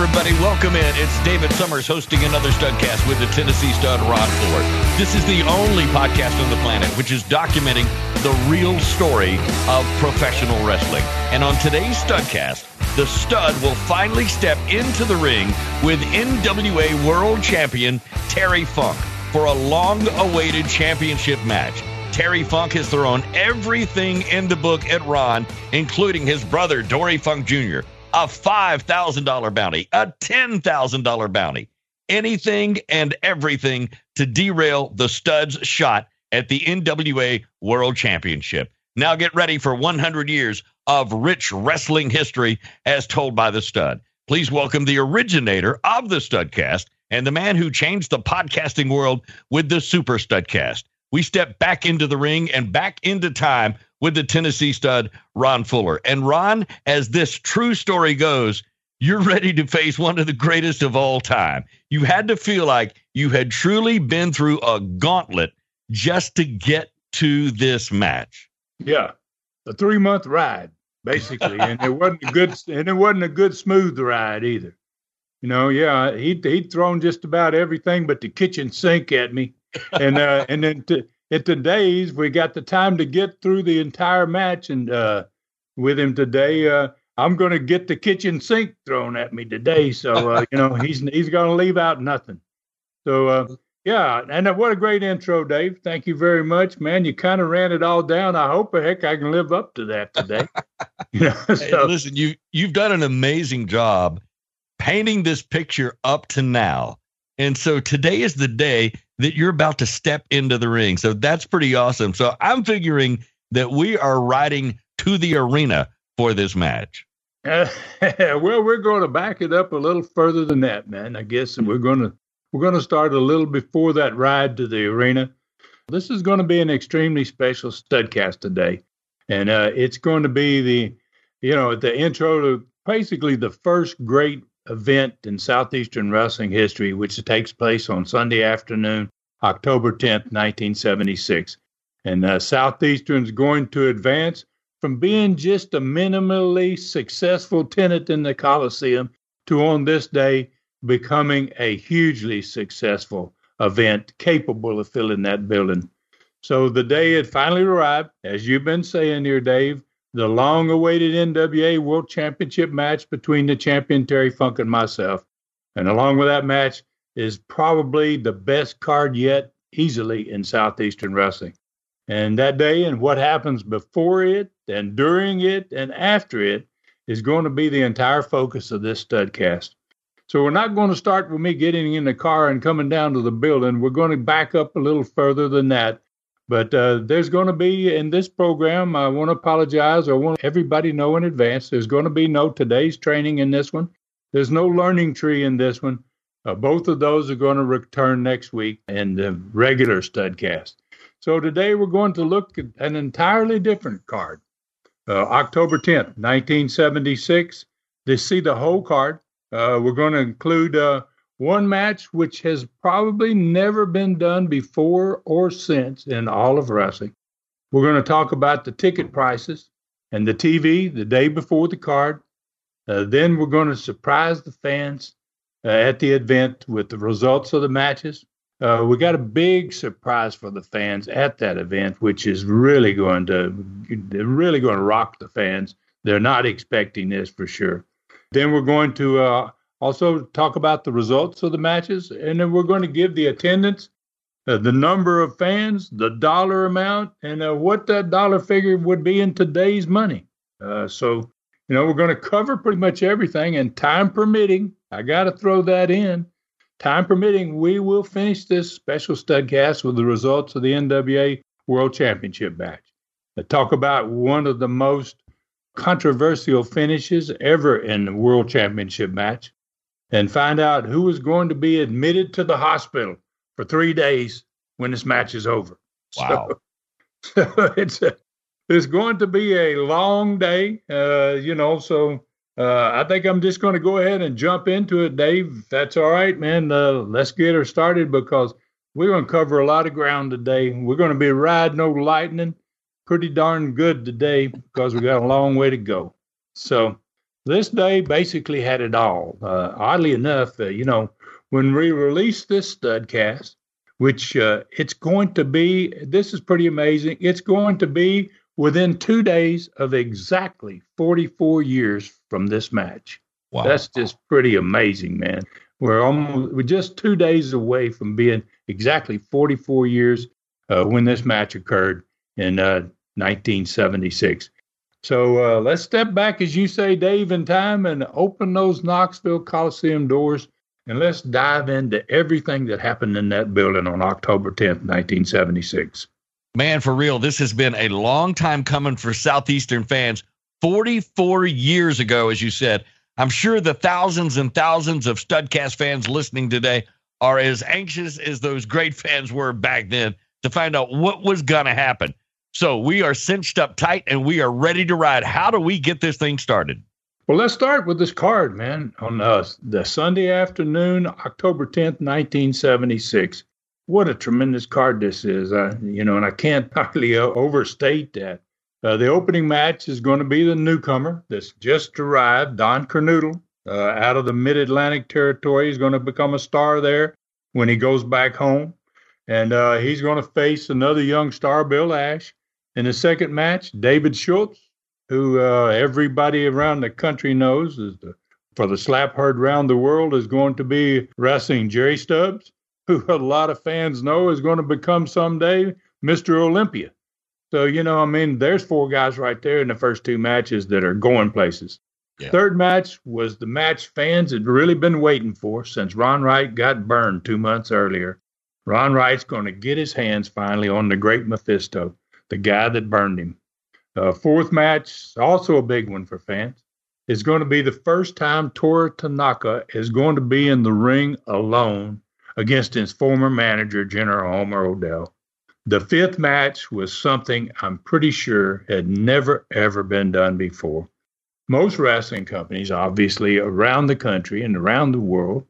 Everybody, welcome in. It's David Summers hosting another Studcast with the Tennessee Stud Ron Fuller. This is the only podcast on the planet which is documenting the real story of professional wrestling. And on today's Studcast, the stud will finally step into the ring with NWA World Champion Terry Funk for a long awaited championship match. Terry Funk has thrown everything in the book at Ron, including his brother, Dory Funk Jr., a $5,000 bounty, a $10,000 bounty, anything and everything to derail the stud's shot at the NWA World Championship. Now get ready for 100 years of rich wrestling history as told by the stud. Please welcome the originator of the Studcast and the man who changed the podcasting world with the Super Studcast. We step back into the ring and back into time with the Tennessee stud, Ron Fuller. And Ron, as this true story goes, you're ready to face one of the greatest of all time. You had to feel like you had truly been through a gauntlet just to get to this match. Yeah, a three month ride basically, and it wasn't a good and it wasn't a good smooth ride either. You know, yeah, he'd he'd thrown just about everything but the kitchen sink at me, and uh, and then to, at today's we got the time to get through the entire match and uh, with him today uh, i'm going to get the kitchen sink thrown at me today so uh, you know he's he's going to leave out nothing. So uh, yeah and what a great intro dave. Thank you very much. Man you kind of ran it all down. I hope heck i can live up to that today. You know, so. hey, listen you you've done an amazing job painting this picture up to now and so today is the day that you're about to step into the ring. So that's pretty awesome. So I'm figuring that we are riding to the arena for this match. Uh, well, we're going to back it up a little further than that, man. I guess, we're going to we're going to start a little before that ride to the arena. This is going to be an extremely special studcast today, and uh, it's going to be the you know the intro to basically the first great event in Southeastern wrestling history, which takes place on Sunday afternoon, October 10th, 1976. And uh, Southeastern's going to advance from being just a minimally successful tenant in the Coliseum to on this day becoming a hugely successful event capable of filling that building. So the day had finally arrived, as you've been saying here, Dave, the long awaited NWA World Championship match between the champion Terry Funk and myself. And along with that match is probably the best card yet, easily in Southeastern Wrestling. And that day and what happens before it and during it and after it is going to be the entire focus of this studcast. So we're not going to start with me getting in the car and coming down to the building. We're going to back up a little further than that but uh, there's going to be in this program, I want to apologize. I want everybody know in advance there's going to be no today's training in this one. There's no learning tree in this one. Uh, both of those are going to return next week in the regular studcast. So today we're going to look at an entirely different card. Uh, October 10th, 1976. To see the whole card, uh, we're going to include uh, one match which has probably never been done before or since in all of wrestling. We're going to talk about the ticket prices and the TV the day before the card. Uh, then we're going to surprise the fans uh, at the event with the results of the matches. uh, we got a big surprise for the fans at that event, which is really going to really going to rock the fans. They're not expecting this for sure. Then we're going to uh, also talk about the results of the matches, and then we're going to give the attendance, uh, the number of fans, the dollar amount, and uh, what that dollar figure would be in today's money. Uh, so, you know, we're going to cover pretty much everything, and time permitting, I got to throw that in. Time permitting, we will finish this special studcast with the results of the NWA World Championship match. I talk about one of the most controversial finishes ever in the World Championship match and find out who is going to be admitted to the hospital for three days when this match is over. Wow. So, so it's a, it's going to be a long day, uh, you know. So uh, I think I'm just going to go ahead and jump into it, Dave. That's all right, man. Uh, let's get her started because we're going to cover a lot of ground today. We're going to be riding no lightning pretty darn good today because we got a long way to go. So this day basically had it all. Uh, oddly enough, uh, you know, when we release this studcast, which uh, it's going to be, this is pretty amazing. It's going to be within two days of exactly 44 years from this match. Wow. That's just pretty amazing, man. We're almost we're just two days away from being exactly 44 years uh, when this match occurred in 1976. So uh, let's step back, as you say, Dave, in time and open those Knoxville Coliseum doors and let's dive into everything that happened in that building on October 10th, 1976. Man, for real, this has been a long time coming for Southeastern fans. 44 years ago, as you said. I'm sure the thousands and thousands of Studcast fans listening today are as anxious as those great fans were back then to find out what was going to happen. So we are cinched up tight and we are ready to ride. How do we get this thing started? Well, let's start with this card, man. On uh, the Sunday afternoon, October 10th, 1976. What a tremendous card this is. Uh, you know, and I can't hardly uh, overstate that. Uh, the opening match is going to be the newcomer that's just arrived, Don Kernodle, uh, out of the Mid Atlantic territory. He's going to become a star there when he goes back home. And uh, he's going to face another young star, Bill Ash. In the second match, David Schultz, who uh, everybody around the country knows is the, for the slap heard round the world is going to be wrestling Jerry Stubbs, who a lot of fans know is going to become someday Mr. Olympia. So, you know, I mean, there's four guys right there in the first two matches that are going places. Yeah. Third match was the match fans had really been waiting for since Ron Wright got burned two months earlier. Ron Wright's going to get his hands finally on the great Mephisto the guy that burned him. Uh, fourth match, also a big one for fans, is going to be the first time Toru Tanaka is going to be in the ring alone against his former manager, General Homer Odell. The fifth match was something I'm pretty sure had never, ever been done before. Most wrestling companies, obviously, around the country and around the world,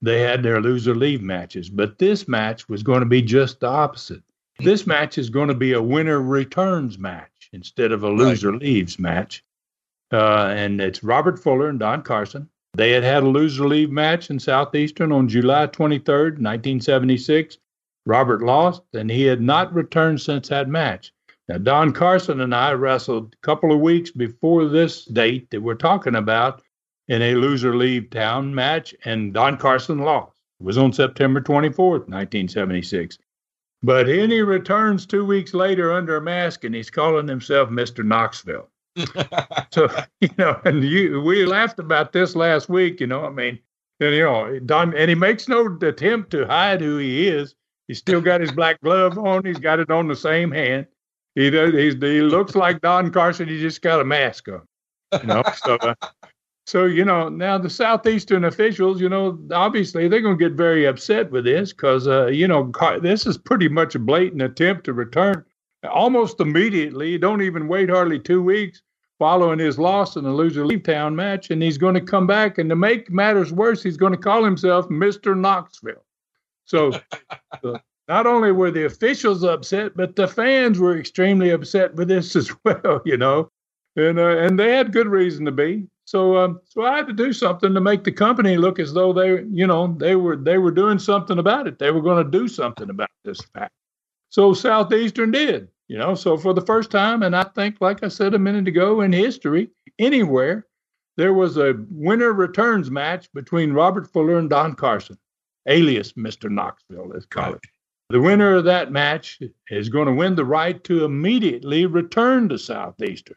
they had their loser leave matches, but this match was going to be just the opposite. This match is going to be a winner returns match instead of a loser right. leaves match. Uh, and it's Robert Fuller and Don Carson. They had had a loser leave match in Southeastern on July 23rd, 1976. Robert lost, and he had not returned since that match. Now, Don Carson and I wrestled a couple of weeks before this date that we're talking about in a loser leave town match, and Don Carson lost. It was on September 24th, 1976. But then he returns two weeks later under a mask and he's calling himself Mr. Knoxville. so, you know, and you, we laughed about this last week, you know, I mean, and, you know, Don, and he makes no attempt to hide who he is. He's still got his black glove on. He's got it on the same hand. He does. He's, he looks like Don Carson. He just got a mask on. You know, so uh, so, you know, now the Southeastern officials, you know, obviously they're going to get very upset with this because, uh, you know, this is pretty much a blatant attempt to return almost immediately. Don't even wait hardly two weeks following his loss in the loser leave town match. And he's going to come back. And to make matters worse, he's going to call himself Mr. Knoxville. So, not only were the officials upset, but the fans were extremely upset with this as well, you know. And, uh, and they had good reason to be. So, um, so I had to do something to make the company look as though they, you know, they were they were doing something about it. They were going to do something about this fact. So Southeastern did, you know. So for the first time, and I think, like I said a minute ago, in history, anywhere, there was a winner returns match between Robert Fuller and Don Carson, alias Mr. Knoxville, let's call it. The winner of that match is going to win the right to immediately return to Southeastern.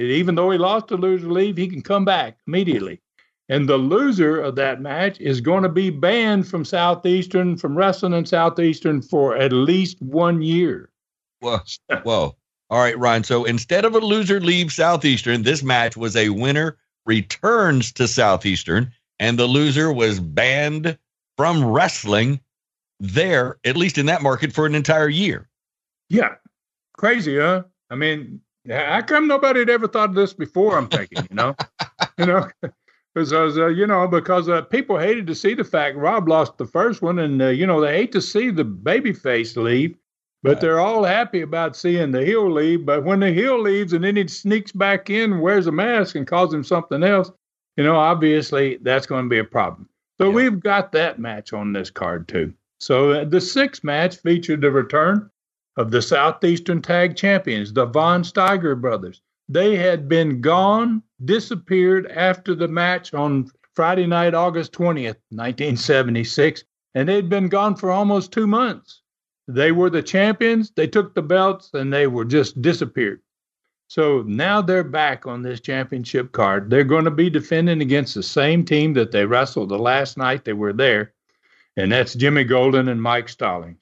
Even though he lost to loser leave, he can come back immediately. And the loser of that match is going to be banned from Southeastern, from wrestling in Southeastern for at least one year. Whoa. Whoa. All right, Ryan. So instead of a loser leave Southeastern, this match was a winner returns to Southeastern, and the loser was banned from wrestling there, at least in that market, for an entire year. Yeah. Crazy, huh? I mean, how come nobody had ever thought of this before? I'm thinking, you know, you know, because uh, you know, because uh, people hated to see the fact Rob lost the first one, and uh, you know they hate to see the baby face leave, but right. they're all happy about seeing the heel leave. But when the heel leaves and then he sneaks back in, wears a mask, and calls him something else, you know, obviously that's going to be a problem. So yeah. we've got that match on this card too. So uh, the sixth match featured the return of the Southeastern Tag Champions, the Von Steiger brothers. They had been gone, disappeared after the match on Friday night, August 20th, 1976, and they'd been gone for almost two months. They were the champions, they took the belts, and they were just disappeared. So now they're back on this championship card. They're going to be defending against the same team that they wrestled the last night they were there and that's Jimmy Golden and Mike Stallings.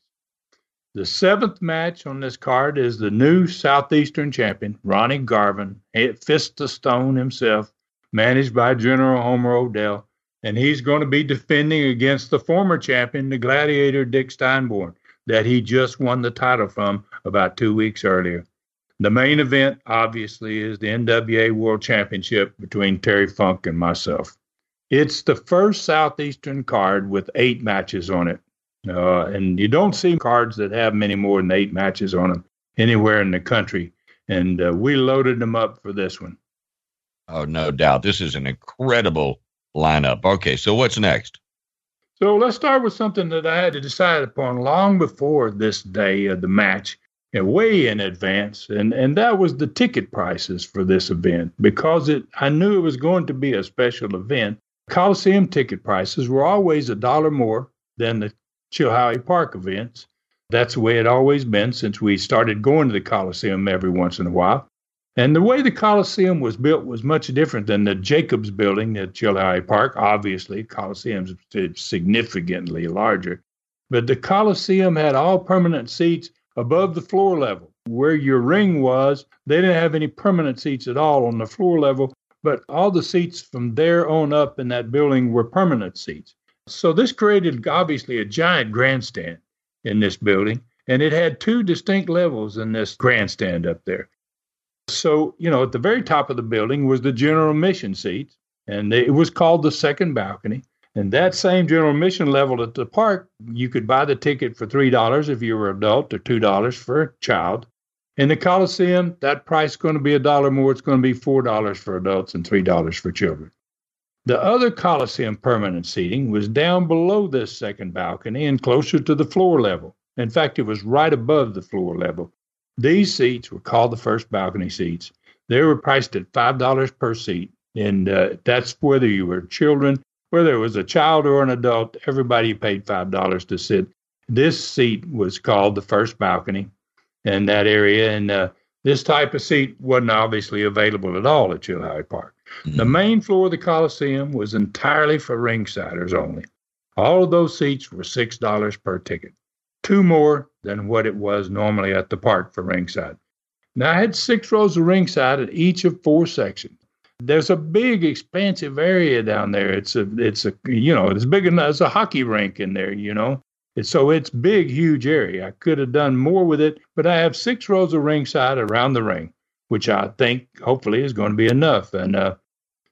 The seventh match on this card is the new Southeastern champion, Ronnie Garvin, at Fist of Stone himself, managed by General Homer Odell, and he's going to be defending against the former champion, the Gladiator Dick Steinborn, that he just won the title from about two weeks earlier. The main event, obviously, is the NWA World Championship between Terry Funk and myself. It's the first Southeastern card with eight matches on it. Uh, and you don't see cards that have many more than eight matches on them anywhere in the country. And uh, we loaded them up for this one. Oh, no doubt. This is an incredible lineup. Okay, so what's next? So let's start with something that I had to decide upon long before this day of the match, and way in advance, and and that was the ticket prices for this event because it I knew it was going to be a special event, Coliseum ticket prices were always a dollar more than the Chilhowee Park events. That's the way it always been since we started going to the Coliseum every once in a while. And the way the Coliseum was built was much different than the Jacobs building at Chilhowee Park. Obviously, Coliseum's significantly larger. But the Coliseum had all permanent seats above the floor level. Where your ring was, they didn't have any permanent seats at all on the floor level but all the seats from there on up in that building were permanent seats. So this created obviously a giant grandstand in this building, and it had two distinct levels in this grandstand up there. So, you know, at the very top of the building was the general admission seats, and it was called the second balcony. And that same general admission level at the park, you could buy the ticket for $3 if you were an adult or $2 for a child. In the Coliseum, that price is going to be a dollar more. It's going to be $4 for adults and $3 for children. The other Coliseum permanent seating was down below this second balcony and closer to the floor level. In fact, it was right above the floor level. These seats were called the first balcony seats. They were priced at $5 per seat. And uh, that's whether you were children, whether it was a child or an adult, everybody paid $5 to sit. This seat was called the first balcony in that area. And uh, this type of seat wasn't obviously available at all at Chilhowee Park. Mm-hmm. The main floor of the Coliseum was entirely for ringsiders only. All of those seats were $6 per ticket, two more than what it was normally at the park for ringside. Now, I had six rows of ringside at each of four sections. There's a big, expansive area down there. It's a, it's a, you know, it's big enough as a hockey rink in there, you know. So it's big, huge area. I could have done more with it, but I have six rows of ringside around the ring, which I think hopefully is going to be enough. And uh,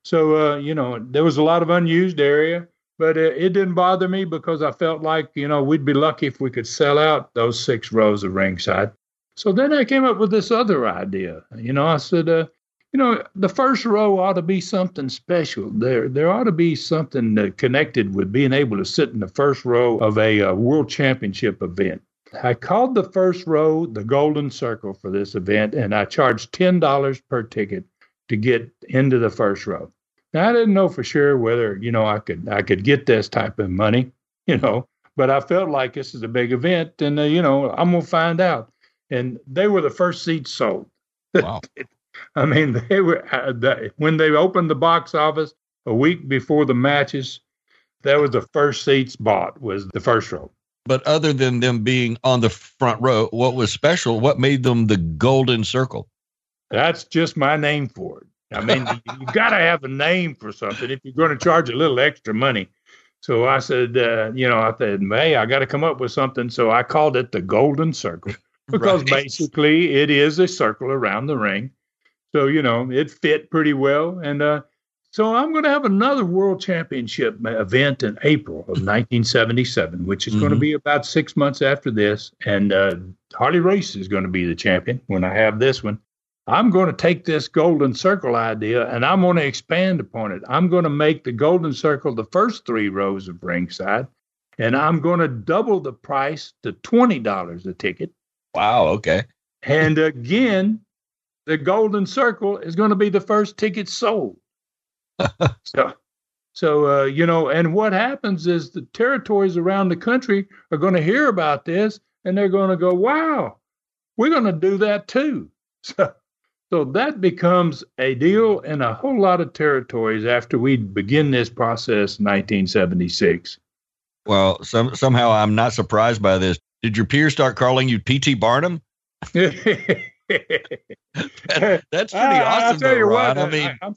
so, uh, you know, there was a lot of unused area, but it, it, didn't bother me because I felt like, you know, we'd be lucky if we could sell out those six rows of ringside. So then I came up with this other idea. You know, I said, uh, you know, the first row ought to be something special. There, there ought to be something uh, connected with being able to sit in the first row of a uh, world championship event. I called the first row the Golden Circle for this event, and I charged ten dollars per ticket to get into the first row. Now I didn't know for sure whether you know I could I could get this type of money, you know, but I felt like this is a big event, and uh, you know I'm gonna find out. And they were the first seats sold. Wow. I mean, they were uh, the, when they opened the box office a week before the matches. That was the first seats bought. Was the first row. But other than them being on the front row, what was special? What made them the golden circle? That's just my name for it. I mean, you got to have a name for something if you're going to charge a little extra money. So I said, uh, you know, I said, hey, I got to come up with something. So I called it the Golden Circle because Right. basically it is a circle around the ring. So, you know, it fit pretty well. And uh, so I'm going to have another world championship event in April of 1977, which is going to be about six months after this. And uh, Harley Race is going to be the champion when I have this one. I'm going to take this golden circle idea and I'm going to expand upon it. I'm going to make the golden circle the first three rows of ringside, and I'm going to double the price to $20 a ticket. Wow. Okay. And again, the golden circle is going to be the first ticket sold. so, so uh, you know, and what happens is the territories around the country are going to hear about this and they're going to go, "Wow, we're going to do that too." So, so that becomes a deal in a whole lot of territories after we begin this process in 1976. Well, some somehow I'm not surprised by this. Did your peers start calling you P.T. Barnum? That's pretty I- I'll awesome, tell though, you what. I mean, I'm,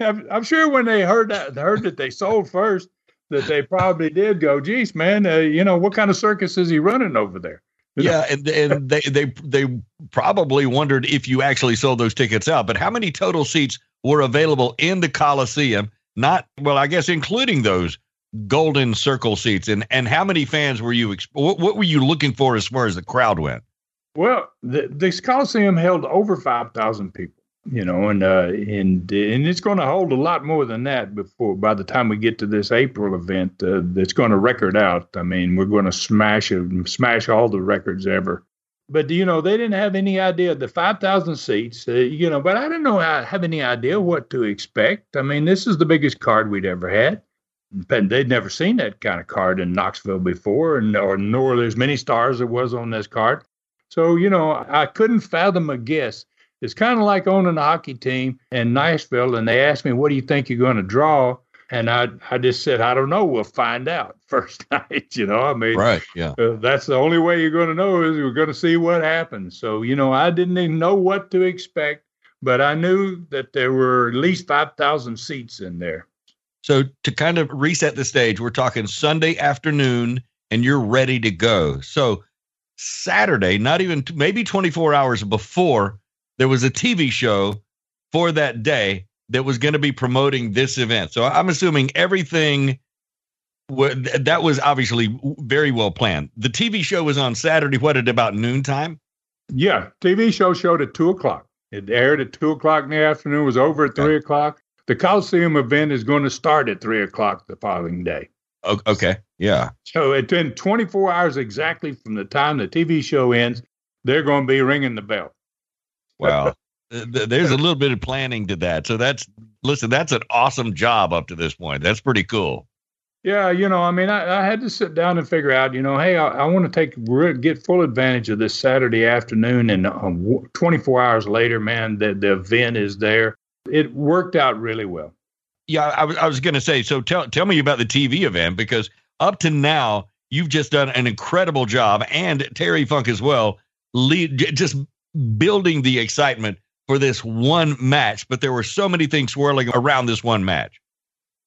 I'm, I'm sure when they heard that, heard that they sold first, that they probably did go, "Geez, man, uh, you know what kind of circus is he running over there?" yeah, and and they they they probably wondered if you actually sold those tickets out. But how many total seats were available in the Coliseum? Not well, I guess including those golden circle seats. And and how many fans were you? What, what were you looking for as far as the crowd went? Well, the, this Coliseum held over five thousand people, you know, and uh, and and it's going to hold a lot more than that before by the time we get to this April event. Uh, going to record out. I mean, we're going to smash smash all the records ever. But you know, they didn't have any idea the five thousand seats. Uh, you know, but I didn't know I have any idea what to expect. I mean, this is the biggest card we'd ever had. They'd never seen that kind of card in Knoxville before, and or nor there's many stars there was on this card. So, you know, I couldn't fathom a guess. It's kind of like owning a hockey team in Nashville, and they asked me, What do you think you're going to draw? And I, I just said, I don't know. We'll find out first night. You know, I mean, Right. Yeah. uh, that's the only way you're going to know is we're going to see what happens. So, you know, I didn't even know what to expect, but I knew that there were at least 5,000 seats in there. So to kind of reset the stage, we're talking Sunday afternoon, and you're ready to go. So Saturday, not even maybe 24 hours before, there was a TV show for that day that was going to be promoting this event. So I'm assuming everything that was obviously very well planned. The TV show was on Saturday. What at about noontime? Yeah, TV show showed at two o'clock. It aired at two o'clock in the afternoon. Was over at three o'clock. The Coliseum event is going to start at three o'clock the following day. Okay, yeah. So it's in 24 hours exactly from the time the TV show ends. They're going to be ringing the bell. Wow. Th- th- There's a little bit of planning to that. So that's listen, that's an awesome job up to this point. That's pretty cool. Yeah, you know, I mean, I, I had to sit down and figure out, you know, hey, I, I want to take get full advantage of this Saturday afternoon, and um, 24 hours later, man, the the event is there. It worked out really well. Yeah, I was I was going to say. So tell tell me about the TV event because up to now you've just done an incredible job, and Terry Funk as well, lead just building the excitement for this one match. But there were so many things swirling around this one match.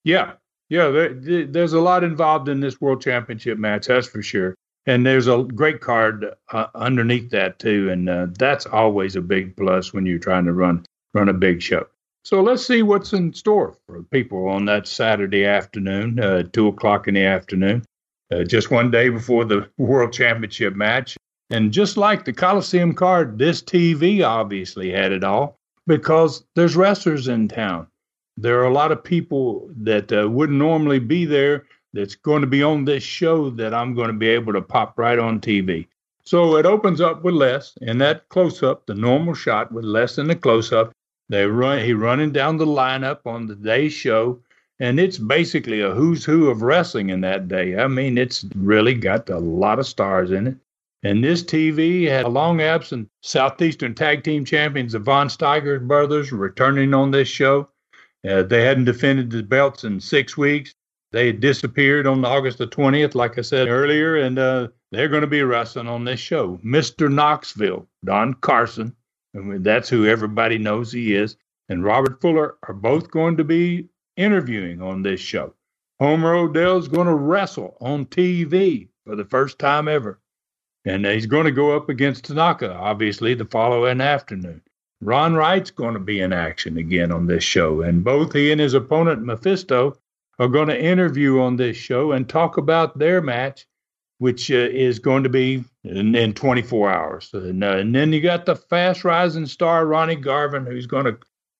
Yeah, yeah. There, there- there's a lot involved in this World Championship match, that's for sure. And there's a great card uh, underneath that too, and uh, that's always a big plus when you're trying to run run a big show. So let's see what's in store for people on that Saturday afternoon, uh, two o'clock in the afternoon, uh, just one day before the World Championship match. And just like the Coliseum card, this TV obviously had it all. because there's wrestlers in town. There are a lot of people that uh, wouldn't normally be there that's going to be on this show that I'm going to be able to pop right on TV. So it opens up with Les in that close up, the normal shot with Les in the close up. They run he running down the lineup on the day show, and it's basically a who's who of wrestling in that day. I mean, it's really got a lot of stars in it. And this TV had a long absent Southeastern Tag Team Champions, the Von Steiger brothers, returning on this show. Uh, they hadn't defended the belts in six weeks. They had disappeared on August the 20th, like I said earlier, and uh, they're going to be wrestling on this show. Mr. Knoxville, Don Carson, and that's who everybody knows he is, and Robert Fuller are both going to be interviewing on this show. Homer Odell's going to wrestle on TV for the first time ever. And he's going to go up against Tanaka, obviously, the following afternoon. Ron Wright's going to be in action again on this show. And both he and his opponent, Mephisto, are going to interview on this show and talk about their match, which uh, is going to be in, in 24 hours. And, uh, and, then you got the fast rising star Ronnie Garvin, who's going to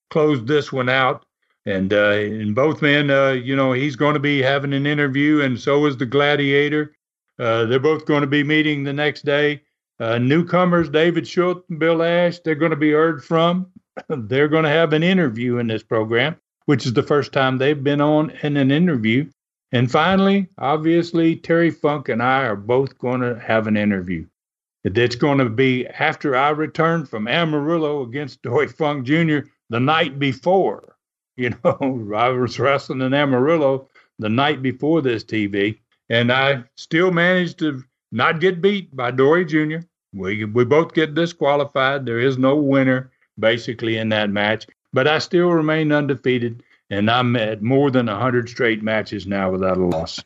close this one out. And uh, and both men, uh, you know, he's going to be having an interview, and so is the Gladiator. Uh, they're both going to be meeting the next day. Uh, newcomers, David Schultz and Bill Ash, they're going to be heard from. they're going to have an interview in this program which is the first time they've been on in an interview. And finally, obviously, Terry Funk and I are both going to have an interview. It's going to be after I return from Amarillo against Dory Funk Jr. the night before. You know, I was wrestling in Amarillo the night before this TV, and I still managed to not get beat by Dory Jr. We we both get disqualified. There is no winner basically in that match but I still remain undefeated, and I'm at more than 100 straight matches now without a loss.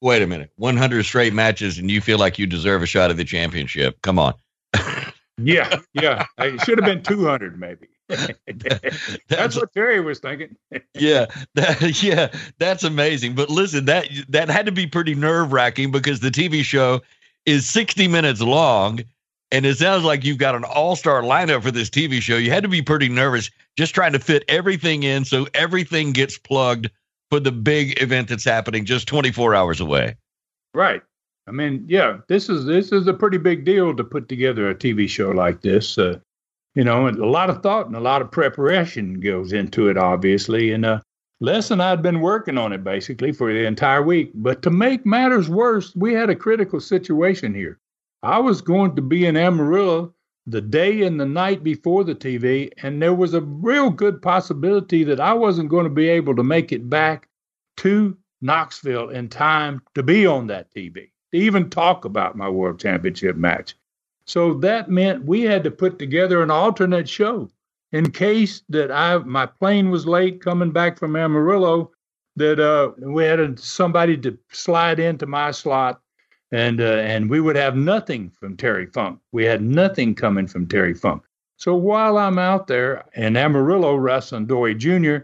Wait a minute. 100 straight matches, and you feel like you deserve a shot at the championship. Come on. yeah, yeah. It should have been 200, maybe. that's what Terry was thinking. yeah, that, yeah, that's amazing. But listen, that that had to be pretty nerve wracking because the TV show is 60 minutes long, and it sounds like you've got an all star lineup for this TV show. You had to be pretty nervous just trying to fit everything in so everything gets plugged for the big event that's happening just 24 hours away. Right. I mean, yeah, this is this is a pretty big deal to put together a TV show like this. Uh, you know, a lot of thought and a lot of preparation goes into it, obviously. And uh, Les and I had been working on it basically for the entire week. But to make matters worse, we had a critical situation here. I was going to be in Amarillo the day and the night before the TV, and there was a real good possibility that I wasn't going to be able to make it back to Knoxville in time to be on that TV, to even talk about my world championship match. So that meant we had to put together an alternate show in case that I my plane was late coming back from Amarillo, that uh, we had somebody to slide into my slot and uh, and we would have nothing from Terry Funk. We had nothing coming from Terry Funk. So while I'm out there in Amarillo wrestling Dory Jr.,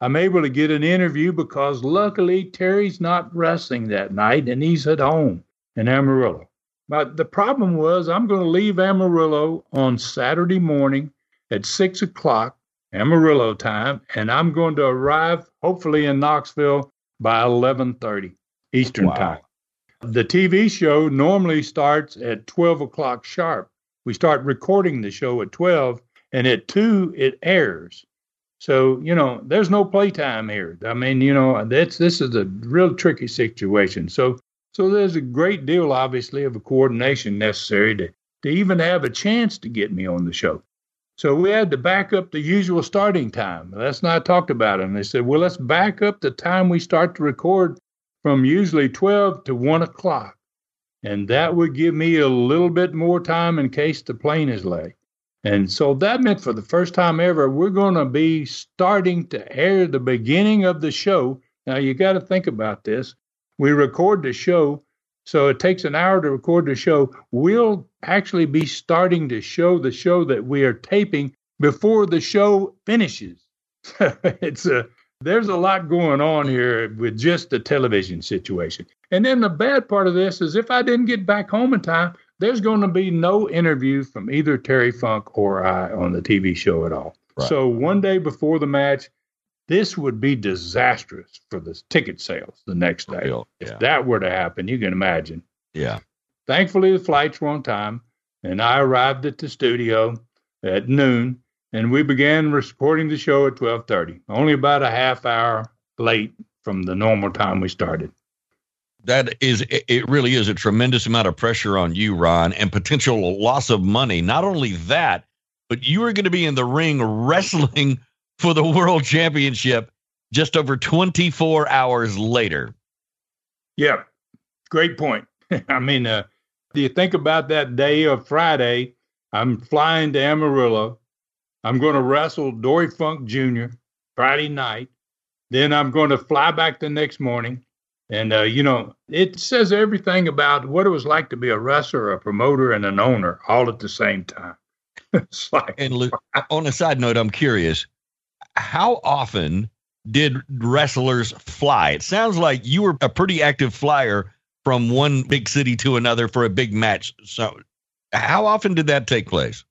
I'm able to get an interview because luckily Terry's not wrestling that night and he's at home in Amarillo. But the problem was I'm going to leave Amarillo on Saturday morning at six o'clock Amarillo time, and I'm going to arrive hopefully in Knoxville by 11:30 Eastern wow. time. The TV show normally starts at 12 o'clock sharp. We start recording the show at 12, and at 2, it airs. So, you know, there's no playtime here. I mean, you know, that's this is a real tricky situation. So, so there's a great deal, obviously, of a coordination necessary to, to even have a chance to get me on the show. So we had to back up the usual starting time. That's not talked about. And they said, well, let's back up the time we start to record from usually 12 to 1 o'clock. And that would give me a little bit more time in case the plane is late. And so that meant for the first time ever, we're going to be starting to air the beginning of the show. Now, you got to think about this. We record the show, so it takes an hour to record the show. We'll actually be starting to show the show that we are taping before the show finishes. it's a there's a lot going on here with just the television situation. And then the bad part of this is if I didn't get back home in time, there's going to be no interview from either Terry Funk or I on the TV show at all. Right. So one day before the match, this would be disastrous for the ticket sales the next day. Yeah. If that were to happen, you can imagine. Yeah. Thankfully, the flights were on time, and I arrived at the studio at noon, and we began reporting the show at 12:30, only about a half hour late from the normal time we started. That is, it really is a tremendous amount of pressure on you, Ron, and potential loss of money. Not only that, but you are going to be in the ring wrestling for the world championship just over 24 hours later. Yeah, great point. I mean, uh, do you think about that day of Friday? I'm flying to Amarillo. I'm going to wrestle Dory Funk Jr. Friday night. Then I'm going to fly back the next morning. And, uh, you know, it says everything about what it was like to be a wrestler, a promoter, and an owner all at the same time. it's like, and on a side note, I'm curious how often did wrestlers fly? It sounds like you were a pretty active flyer from one big city to another for a big match. So, how often did that take place?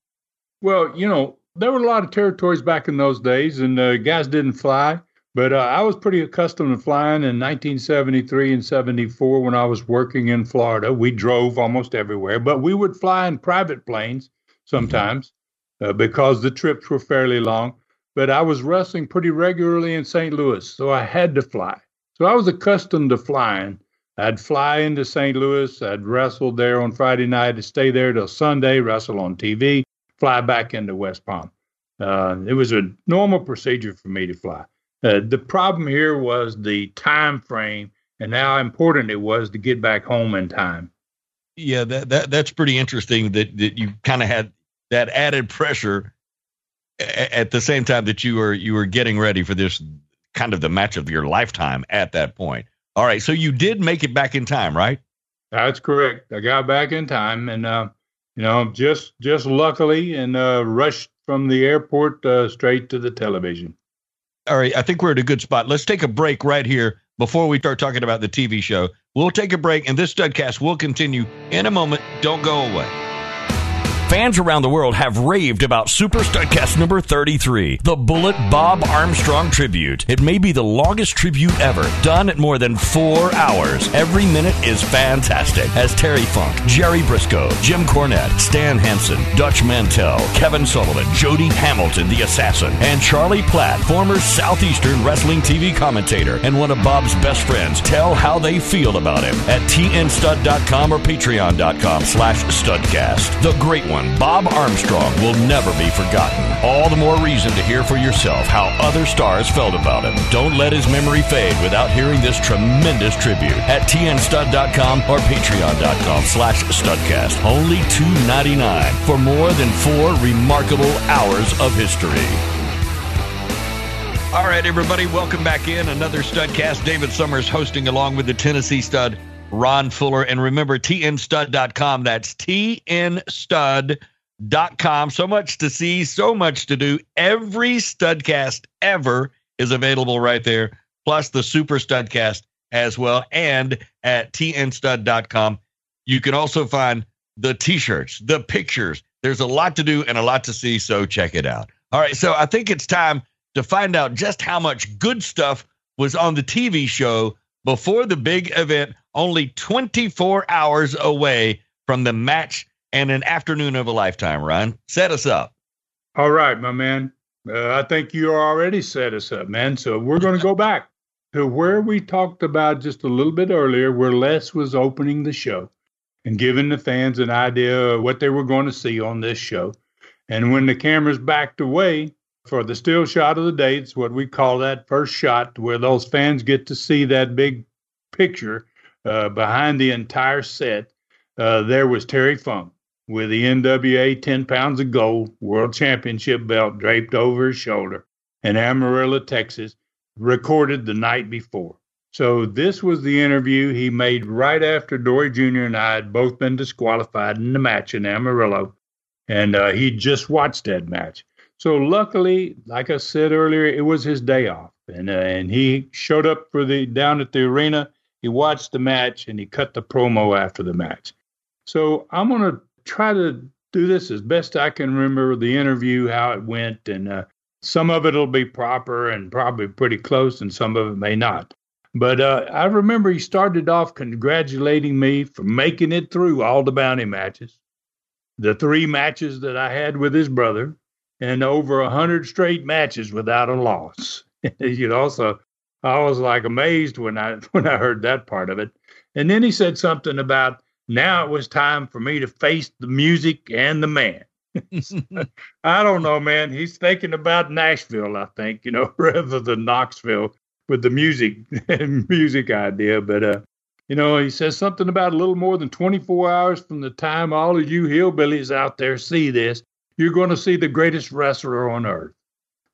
Well, you know, there were a lot of territories back in those days, and uh, guys didn't fly. But uh, I was pretty accustomed to flying in 1973 and 74 when I was working in Florida. We drove almost everywhere, but we would fly in private planes sometimes uh, because the trips were fairly long. But I was wrestling pretty regularly in St. Louis, so I had to fly. So I was accustomed to flying. I'd fly into St. Louis. I'd wrestle there on Friday night, to stay there till Sunday, wrestle on TV, fly back into West Palm. Uh, it was a normal procedure for me to fly. Uh, the problem here was the time frame and how important it was to get back home in time. Yeah, that, that that's pretty interesting that, that you kind of had that added pressure at the same time that you were you were getting ready for this kind of the match of your lifetime at that point. All right, so you did make it back in time, right? That's correct. I got back in time, and uh, you know, just just luckily, and uh, rushed from the airport uh, straight to the television. All right, I think we're at a good spot. Let's take a break right here before we start talking about the TV show. We'll take a break, and this studcast will continue in a moment. Don't go away. Fans around the world have raved about Super Studcast number 33, the Bullet Bob Armstrong tribute. It may be the longest tribute ever, done at more than four hours. Every minute is fantastic as Terry Funk, Jerry Brisco, Jim Cornette, Stan Hansen, Dutch Mantell, Kevin Sullivan, Jody Hamilton, the assassin, and Charlie Platt, former Southeastern Wrestling TV commentator and one of Bob's best friends, tell how they feel about him at tnstud.com or patreon.com slash studcast. The great one Bob Armstrong, will never be forgotten. All the more reason to hear for yourself how other stars felt about him. Don't let his memory fade without hearing this tremendous tribute at tnstud.com or patreon.com slash studcast. Only $2.99 for more than four remarkable hours of history. All right, everybody, welcome back in. Another Studcast. David Summers hosting along with the Tennessee Stud. Ron Fuller. And remember, tnstud.com. That's tnstud.com. So much to see, so much to do. Every studcast ever is available right there, plus the super studcast as well. And at tnstud.com, you can also find the t shirts, the pictures. There's a lot to do and a lot to see, so check it out. All right, so I think it's time to find out just how much good stuff was on the TV show before the big event, only 24 hours away from the match and an afternoon of a lifetime. Ryan, set us up. All right, my man. Uh, I think you already set us up, man. So we're going to go back to where we talked about just a little bit earlier, where Les was opening the show and giving the fans an idea of what they were going to see on this show. And when the cameras backed away, for the still shot of the dates, what we call that first shot, where those fans get to see that big picture uh, behind the entire set. Uh, there was Terry Funk with the NWA 10 pounds of gold world championship belt draped over his shoulder in Amarillo, Texas, recorded the night before. So this was the interview he made right after Dory Jr. and I had both been disqualified in the match in Amarillo, and uh, he just watched that match. So luckily, like I said earlier, it was his day off, and uh, and he showed up for the down at the arena. He watched the match and he cut the promo after the match. So I'm gonna try to do this as best I can remember the interview, how it went, and uh, some of it will be proper and probably pretty close, and some of it may not. But uh, I remember he started off congratulating me for making it through all the bounty matches, the three matches that I had with his brother, and over a hundred straight matches without a loss. you know, so I was like amazed when I when I heard that part of it. And then he said something about now it was time for me to face the music and the man. I don't know, man. He's thinking about Nashville, I think, you know, rather than Knoxville with the music music idea. But uh, you know, he says something about a little more than 24 hours from the time all of you hillbillies out there see this, you're going to see the greatest wrestler on earth.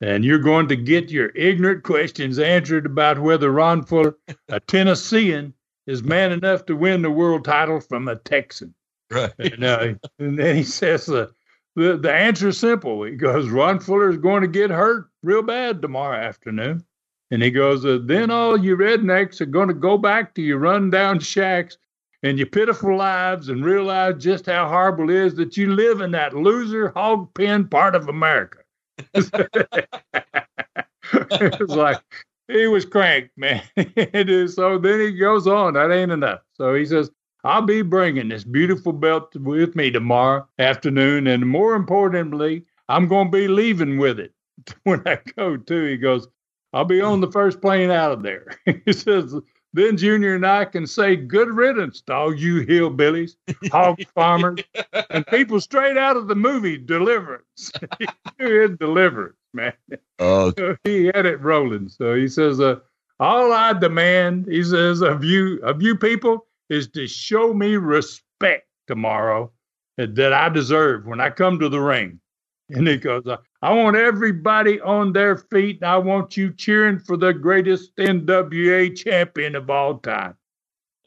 And you're going to get your ignorant questions answered about whether Ron Fuller, a Tennessean, is man enough to win the world title from a Texan. Right. And, uh, and then he says uh, the the answer is simple. He goes, Ron Fuller is going to get hurt real bad tomorrow afternoon. And he goes, uh, then all you rednecks are going to go back to your rundown shacks and your pitiful lives and realize just how horrible it is that you live in that loser hog pen part of America. it was like he was cranked, man. So then he goes on. That ain't enough. So he says, I'll be bringing this beautiful belt with me tomorrow afternoon. And more importantly, I'm going to be leaving with it when I go too. He goes, I'll be on the first plane out of there. he says, then Junior and I can say good riddance to all you hillbillies, hog farmers, and people straight out of the movie Deliverance. You in Deliverance, man. Oh, So he had it rolling. So he says, uh, all I demand, he says, of you, of you people, is to show me respect tomorrow that I deserve when I come to the ring. And he goes, I want everybody on their feet, and I want you cheering for the greatest NWA champion of all time.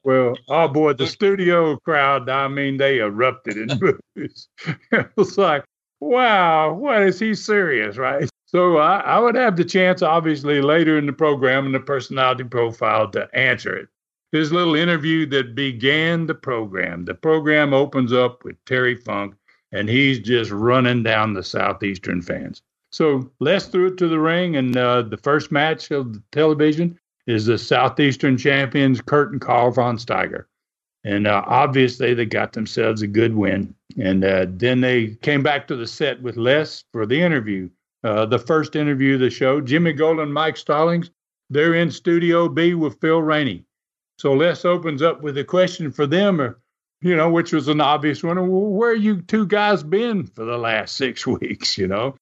Well, oh boy, the studio crowd, I mean, they erupted in boos. it was like, wow, what is he serious, right? So I, I would have the chance, obviously, later in the program in the personality profile to answer it. His little interview that began the program. The program opens up with Terry Funk and he's just running down the Southeastern fans. So Les threw it to the ring, and uh, the first match of the television is the Southeastern champions Kurt and Karl von Steiger. And uh, obviously, they got themselves a good win. And uh, then they came back to the set with Les for the interview. Uh, the first interview of the show, Jimmy Golden, Mike Stallings, they're in Studio B with Phil Rainey. So Les opens up with a question for them, or you know, which was an obvious one. Well, where you two guys been for the last six weeks, you know?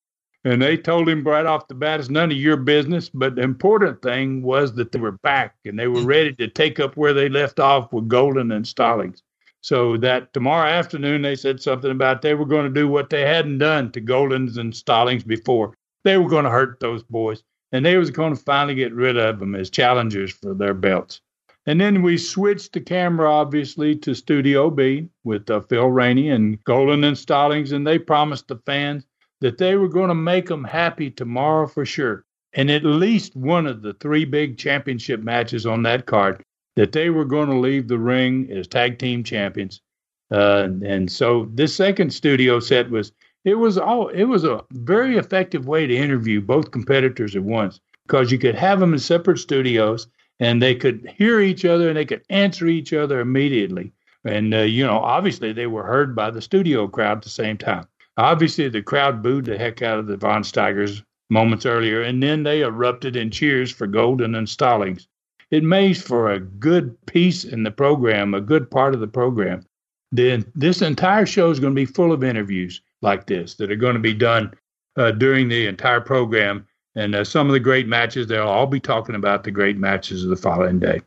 And they told him right off the bat, it's none of your business. But the important thing was that they were back and they were mm-hmm. ready to take up where they left off with Golden and Stallings. So that tomorrow afternoon, they said something about they were going to do what they hadn't done to Goldens and Stallings before. They were going to hurt those boys, and they was going to finally get rid of them as challengers for their belts. And then we switched the camera, obviously, to Studio B with uh, Phil Rainey and Golden and Stallings, and they promised the fans that they were going to make them happy tomorrow for sure. And at least one of the three big championship matches on that card, that they were going to leave the ring as tag team champions. Uh, and so this second studio set was it was all it was a very effective way to interview both competitors at once because you could have them in separate studios and they could hear each other and they could answer each other immediately. And, uh, you know, obviously they were heard by the studio crowd at the same time. Obviously, the crowd booed the heck out of the Von Steigers moments earlier, and then they erupted in cheers for Golden and Stallings. It made for a good piece in the program, a good part of the program. Then this entire show is going to be full of interviews like this that are going to be done uh, during the entire program and uh, some of the great matches, they'll all be talking about the great matches of the following day.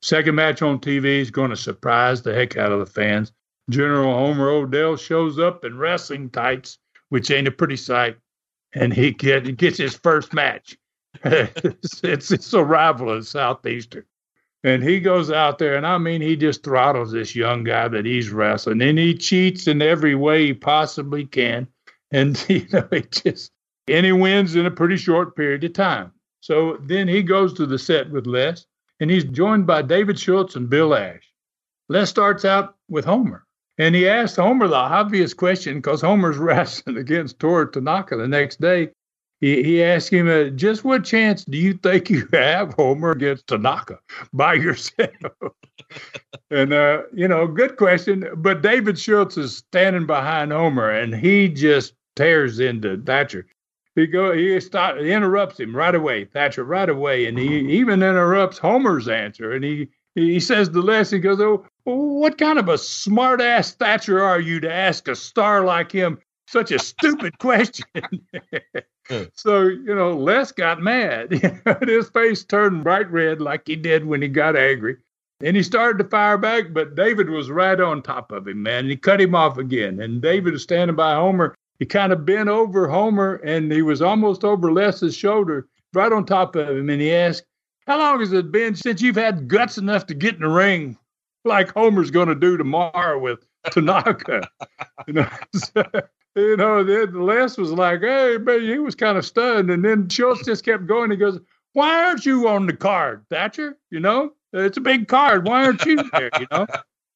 Second match on TV is going to surprise the heck out of the fans. General Homer O'Dell shows up in wrestling tights, which ain't a pretty sight, and he, get, gets his first match. it's, it's, a rival in Southeastern. And he goes out there, and I mean, he just throttles this young guy that he's wrestling, and he cheats in every way he possibly can. And, you know, it just, and he wins in a pretty short period of time. So then he goes to the set with Les, and he's joined by David Schultz and Bill Ash. Les starts out with Homer, and he asks Homer the obvious question because Homer's wrestling against Toru Tanaka the next day. he, he asked him, uh, just what chance do you think you have, Homer, against Tanaka by yourself? and, uh, you know, good question. But David Schultz is standing behind Homer, and he just tears into Thatcher. He go he start he interrupts him right away, Thatcher right away, and he even interrupts Homer's answer, and he he says to Les, he goes, "Oh, what kind of a smart ass Thatcher are you to ask a star like him such a stupid question?" Hmm. so you know, Les got mad. His face turned bright red like he did when he got angry. And he started to fire back, but David was right on top of him, man. He cut him off again. And David was standing by Homer he kind of bent over Homer and he was almost over Les's shoulder, right on top of him. And he asked, How long has it been since you've had guts enough to get in the ring like Homer's going to do tomorrow with Tanaka? you know, so, you know, then Les was like, Hey, but he was kind of stunned. And then Schultz just kept going. He goes, Why aren't you on the card, Thatcher? You know, it's a big card. Why aren't you there? You know?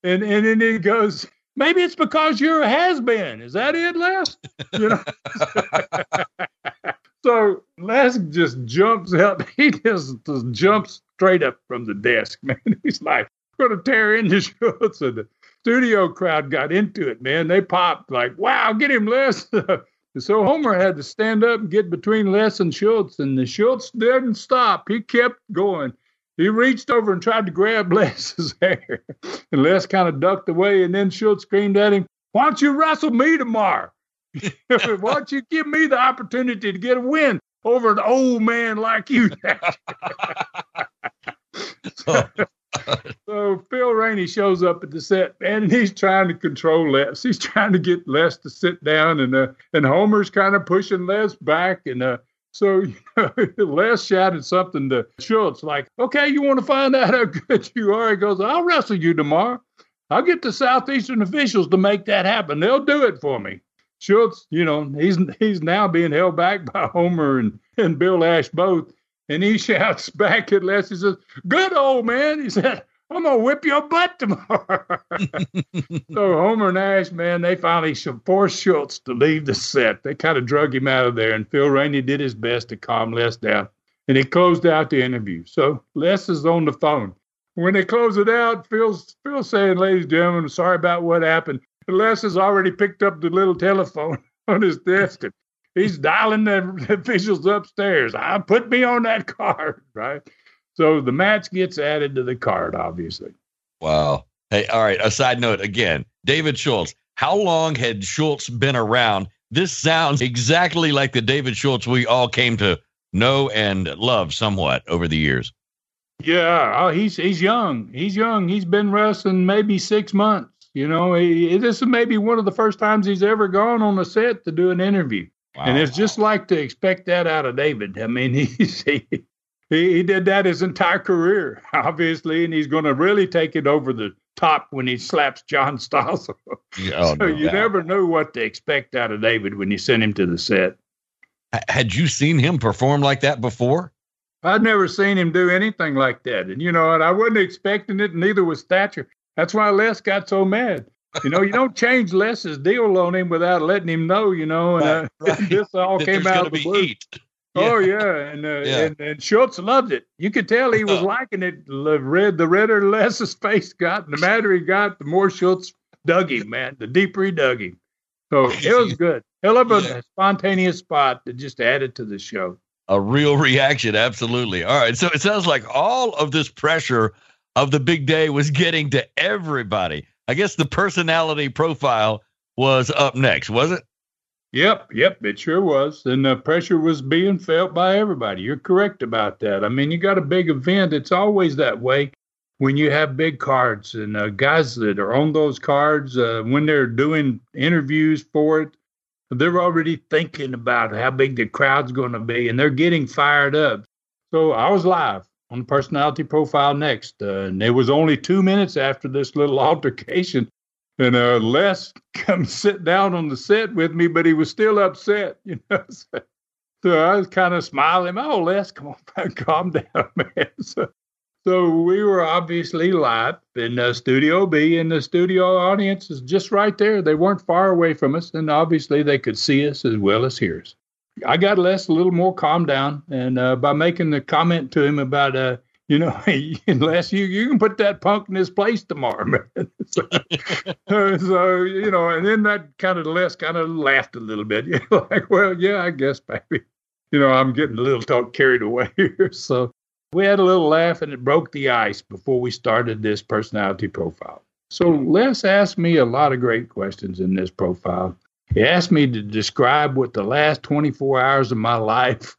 And and then he goes, Maybe it's because you're a has been. Is that it, Les? You know. so Les just jumps up. He just, just jumps straight up from the desk, man. He's like, going to tear in the shorts. And the studio crowd got into it, man. They popped like, wow, get him, Les. so Homer had to stand up and get between Les and Schultz, and the Schultz didn't stop. He kept going. He reached over and tried to grab Les's hair. And Les kind of ducked away, and then Schultz screamed at him, Why don't you wrestle me tomorrow? Why don't you give me the opportunity to get a win over an old man like you? so, so Phil Rainey shows up at the set, and he's trying to control Les. He's trying to get Les to sit down, and uh, and Homer's kind of pushing Les back, and uh, so Les shouted something to Schultz like, "Okay, you want to find out how good you are?" He goes, "I'll wrestle you tomorrow. I'll get the southeastern officials to make that happen. They'll do it for me." Schultz, you know, he's he's now being held back by Homer and, and Bill Ash both, and he shouts back at Les. He says, "Good old man," he said. I'm gonna whip your butt tomorrow. so Homer Nash, man, they finally forced Schultz to leave the set. They kind of drug him out of there, and Phil Rainey did his best to calm Les down. And he closed out the interview. So Les is on the phone. When they close it out, Phil's Phil's saying, "Ladies and gentlemen, sorry about what happened." And Les has already picked up the little telephone on his desk and he's dialing the officials upstairs. I put me on that card, right? So the match gets added to the card, obviously. Wow. Hey, all right. A side note again, David Schultz. How long had Schultz been around? This sounds exactly like the David Schultz we all came to know and love somewhat over the years. Yeah, oh, he's he's young. He's young. He's been wrestling maybe six months. You know, he, this is maybe one of the first times he's ever gone on a set to do an interview. Wow, and it's wow. just like to expect that out of David. I mean, he's he, he, he did that his entire career, obviously, and he's going to really take it over the top when he slaps John Stossel. Oh, so no you never knew what to expect out of David when you sent him to the set. Had you seen him perform like that before? I'd never seen him do anything like that. And you know, and I wasn't expecting it, neither was Thatcher. That's why Les got so mad. You know, you don't change Les's deal on him without letting him know, you know, and, uh, right. this all came out of the blue. Heat. Oh yeah, and, uh, yeah. and and Schultz loved it. You could tell he was liking it. The red, the redder Les's his face got, the madder he got, the more Schultz dug him, man. The deeper he dug him. So it was good. Hell of a yeah. spontaneous spot that just added to the show. A real reaction, absolutely. All right, so it sounds like all of this pressure of the big day was getting to everybody. I guess the personality profile was up next, was it? Yep, yep, it sure was. And the pressure was being felt by everybody. You're correct about that. I mean, you got a big event, it's always that way when you have big cards and uh, guys that are on those cards, uh, when they're doing interviews for it, they're already thinking about how big the crowd's going to be and they're getting fired up. So I was live on the personality profile next. Uh, and it was only two minutes after this little altercation and uh, Les come sit down on the set with me, but he was still upset, you know. So, so I was kind of smiling. Oh, Les, come on, calm down, man. So, so we were obviously live in uh, Studio B, and the studio audience is just right there. They weren't far away from us, and obviously they could see us as well as hear us. I got Les a little more calmed down, and uh, by making the comment to him about, uh, you know, unless you you can put that punk in his place tomorrow, man. so, uh, so, you know, and then that kind of Les kind of laughed a little bit, you know, like, well, yeah, I guess, baby. You know, I'm getting a little talk carried away here, so we had a little laugh, and it broke the ice before we started this personality profile. So Les asked me a lot of great questions in this profile. He asked me to describe what the last 24 hours of my life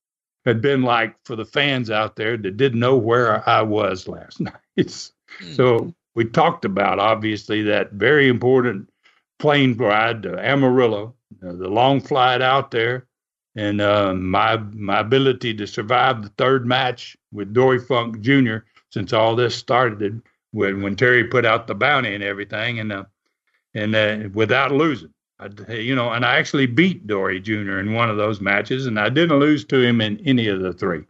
had been like for the fans out there that didn't know where I was last night. Mm-hmm. So we talked about obviously that very important plane ride to Amarillo, uh, the long flight out there, and uh, my my ability to survive the third match with Dory Funk Jr. since all this started when when Terry put out the bounty and everything, and uh, and uh, without losing. I, you know, and I actually beat Dory Jr. in one of those matches, and I didn't lose to him in any of the three.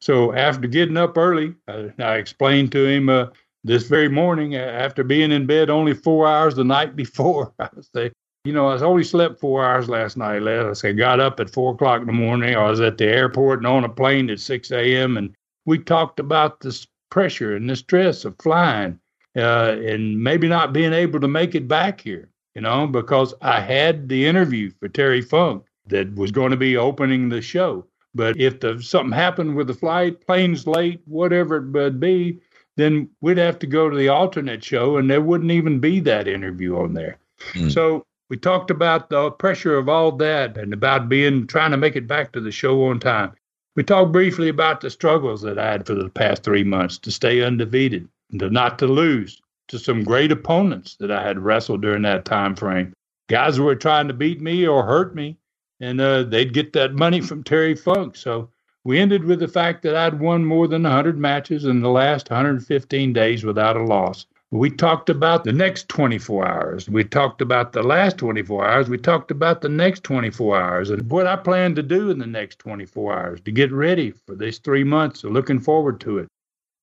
So after getting up early, I, I explained to him uh, this very morning, after being in bed only four hours the night before, I say, you know, I only slept four hours last night. Les. I said, got up at four o'clock in the morning. I was at the airport and on a plane at 6 a.m. And we talked about this pressure and the stress of flying uh, and maybe not being able to make it back here you know, because I had the interview for Terry Funk that was going to be opening the show. But if the, something happened with the flight, plane's late, whatever it would be, then we'd have to go to the alternate show and there wouldn't even be that interview on there. Mm. So we talked about the pressure of all that and about being trying to make it back to the show on time. We talked briefly about the struggles that I had for the past three months to stay undefeated, and to not to lose, to some great opponents that I had wrestled during that time frame. Guys who were trying to beat me or hurt me, and uh, they'd get that money from Terry Funk. So we ended with the fact that I'd won more than 100 matches in the last 115 days without a loss. We talked about the next 24 hours. We talked about the last 24 hours. We talked about the next 24 hours and what I plan to do in the next 24 hours to get ready for these three months. looking forward to it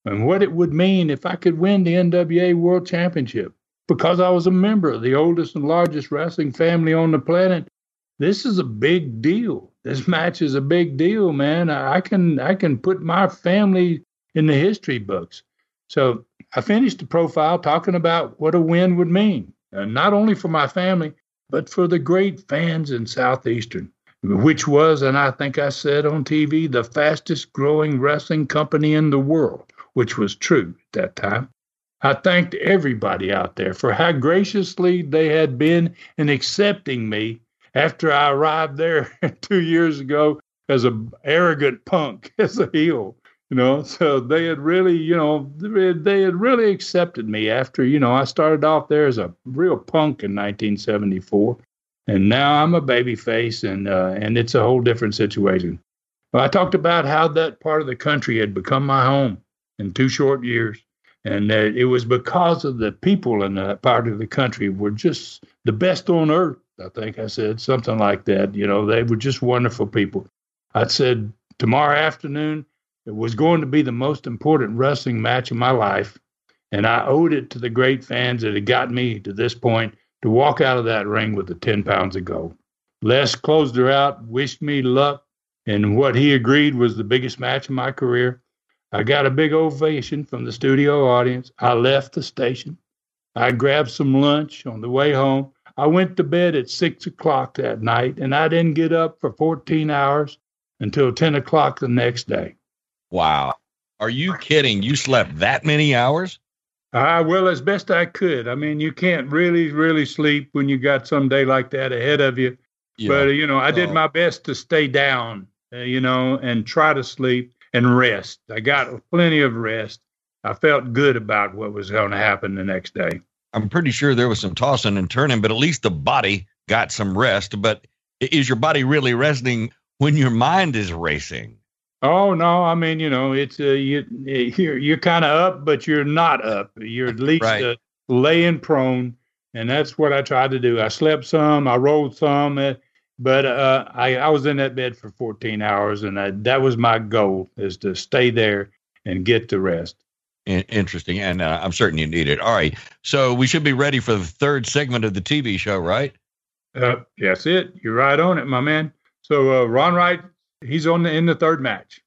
and what it would mean if I could win the NWA World Championship. Because I was a member of the oldest and largest wrestling family on the planet, this is a big deal. This match is a big deal, man. I can I can put my family in the history books. So I finished the profile talking about what a win would mean, and not only for my family, but for the great fans in Southeastern, which was, and I think I said on TV, the fastest growing wrestling company in the world which was true at that time. I thanked everybody out there for how graciously they had been in accepting me after I arrived there two years ago as a arrogant punk, as a heel. You know, so they had really, you know, they had really accepted me after, you know, I started off there as a real punk in 1974, and now I'm a baby face, and uh, and it's a whole different situation. I talked about how that part of the country had become my home in two short years. And it was because of the people in that part of the country were just the best on earth. I think I said something like that. You know, they were just wonderful people. I said tomorrow afternoon it was going to be the most important wrestling match of my life. And I owed it to the great fans that had got me to this point to walk out of that ring with the 10 pounds of gold. Les closed her out, wished me luck, and what he agreed was the biggest match of my career. I got a big ovation from the studio audience. I left the station. I grabbed some lunch on the way home. I went to bed at six o'clock that night, and I didn't get up for 14 hours until 10 o'clock the next day. Wow. Are you kidding? You slept that many hours? Uh, well, as best I could. I mean, you can't really, really sleep when you got some day like that ahead of you. Yeah. But, you know, I did my best to stay down, uh, you know, and try to sleep and rest. I got plenty of rest. I felt good about what was going to happen the next day. I'm pretty sure there was some tossing and turning, but at least the body got some rest. But is your body really resting when your mind is racing? Oh no, I mean you know it's uh, you you're you're kind of up, but you're not up. You're at least right. uh, laying prone, and that's what I tried to do. I slept some, I rolled some, uh, but uh, I, I was in that bed for 14 hours, and I, that was my goal: is to stay there and get the rest. Interesting, and uh, I'm certain you need it. All right, so we should be ready for the third segment of the TV show, right? Uh, that's it. You're right on it, my man. So uh, Ron Wright, he's on the in the third match,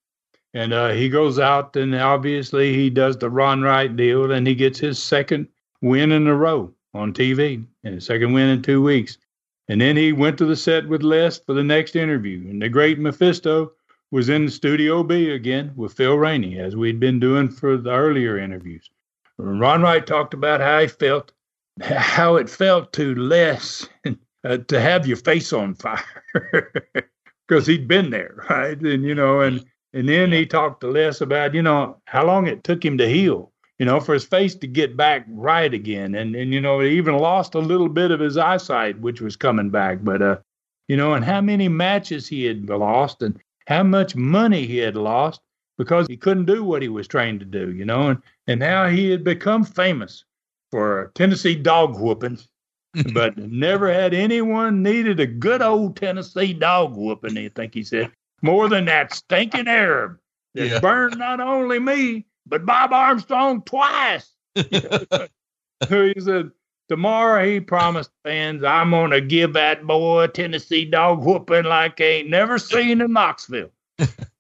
and uh, he goes out and obviously he does the Ron Wright deal, and he gets his second win in a row on TV, and his second win in two weeks. And then he went to the set with Les for the next interview, and the great Mephisto was in Studio B again with Phil Rainey, as we'd been doing for the earlier interviews. Ron Wright talked about how he felt, how it felt to Les uh, to have your face on fire because he'd been there, right? And you know, and and then he talked to Les about you know how long it took him to heal, you know, for his face to get back right again, and and you know he even lost a little bit of his eyesight, which was coming back, but uh, you know, and how many matches he had lost, and how much money he had lost because he couldn't do what he was trained to do, you know, and and how he had become famous for Tennessee dog whooping, but never had anyone needed a good old Tennessee dog whooping, I think he said, more than that stinking Arab that yeah. burned not only me, but Bob Armstrong twice. so he said, tomorrow he promised fans, I'm going to give that boy a Tennessee dog whooping like I ain't never seen in Knoxville.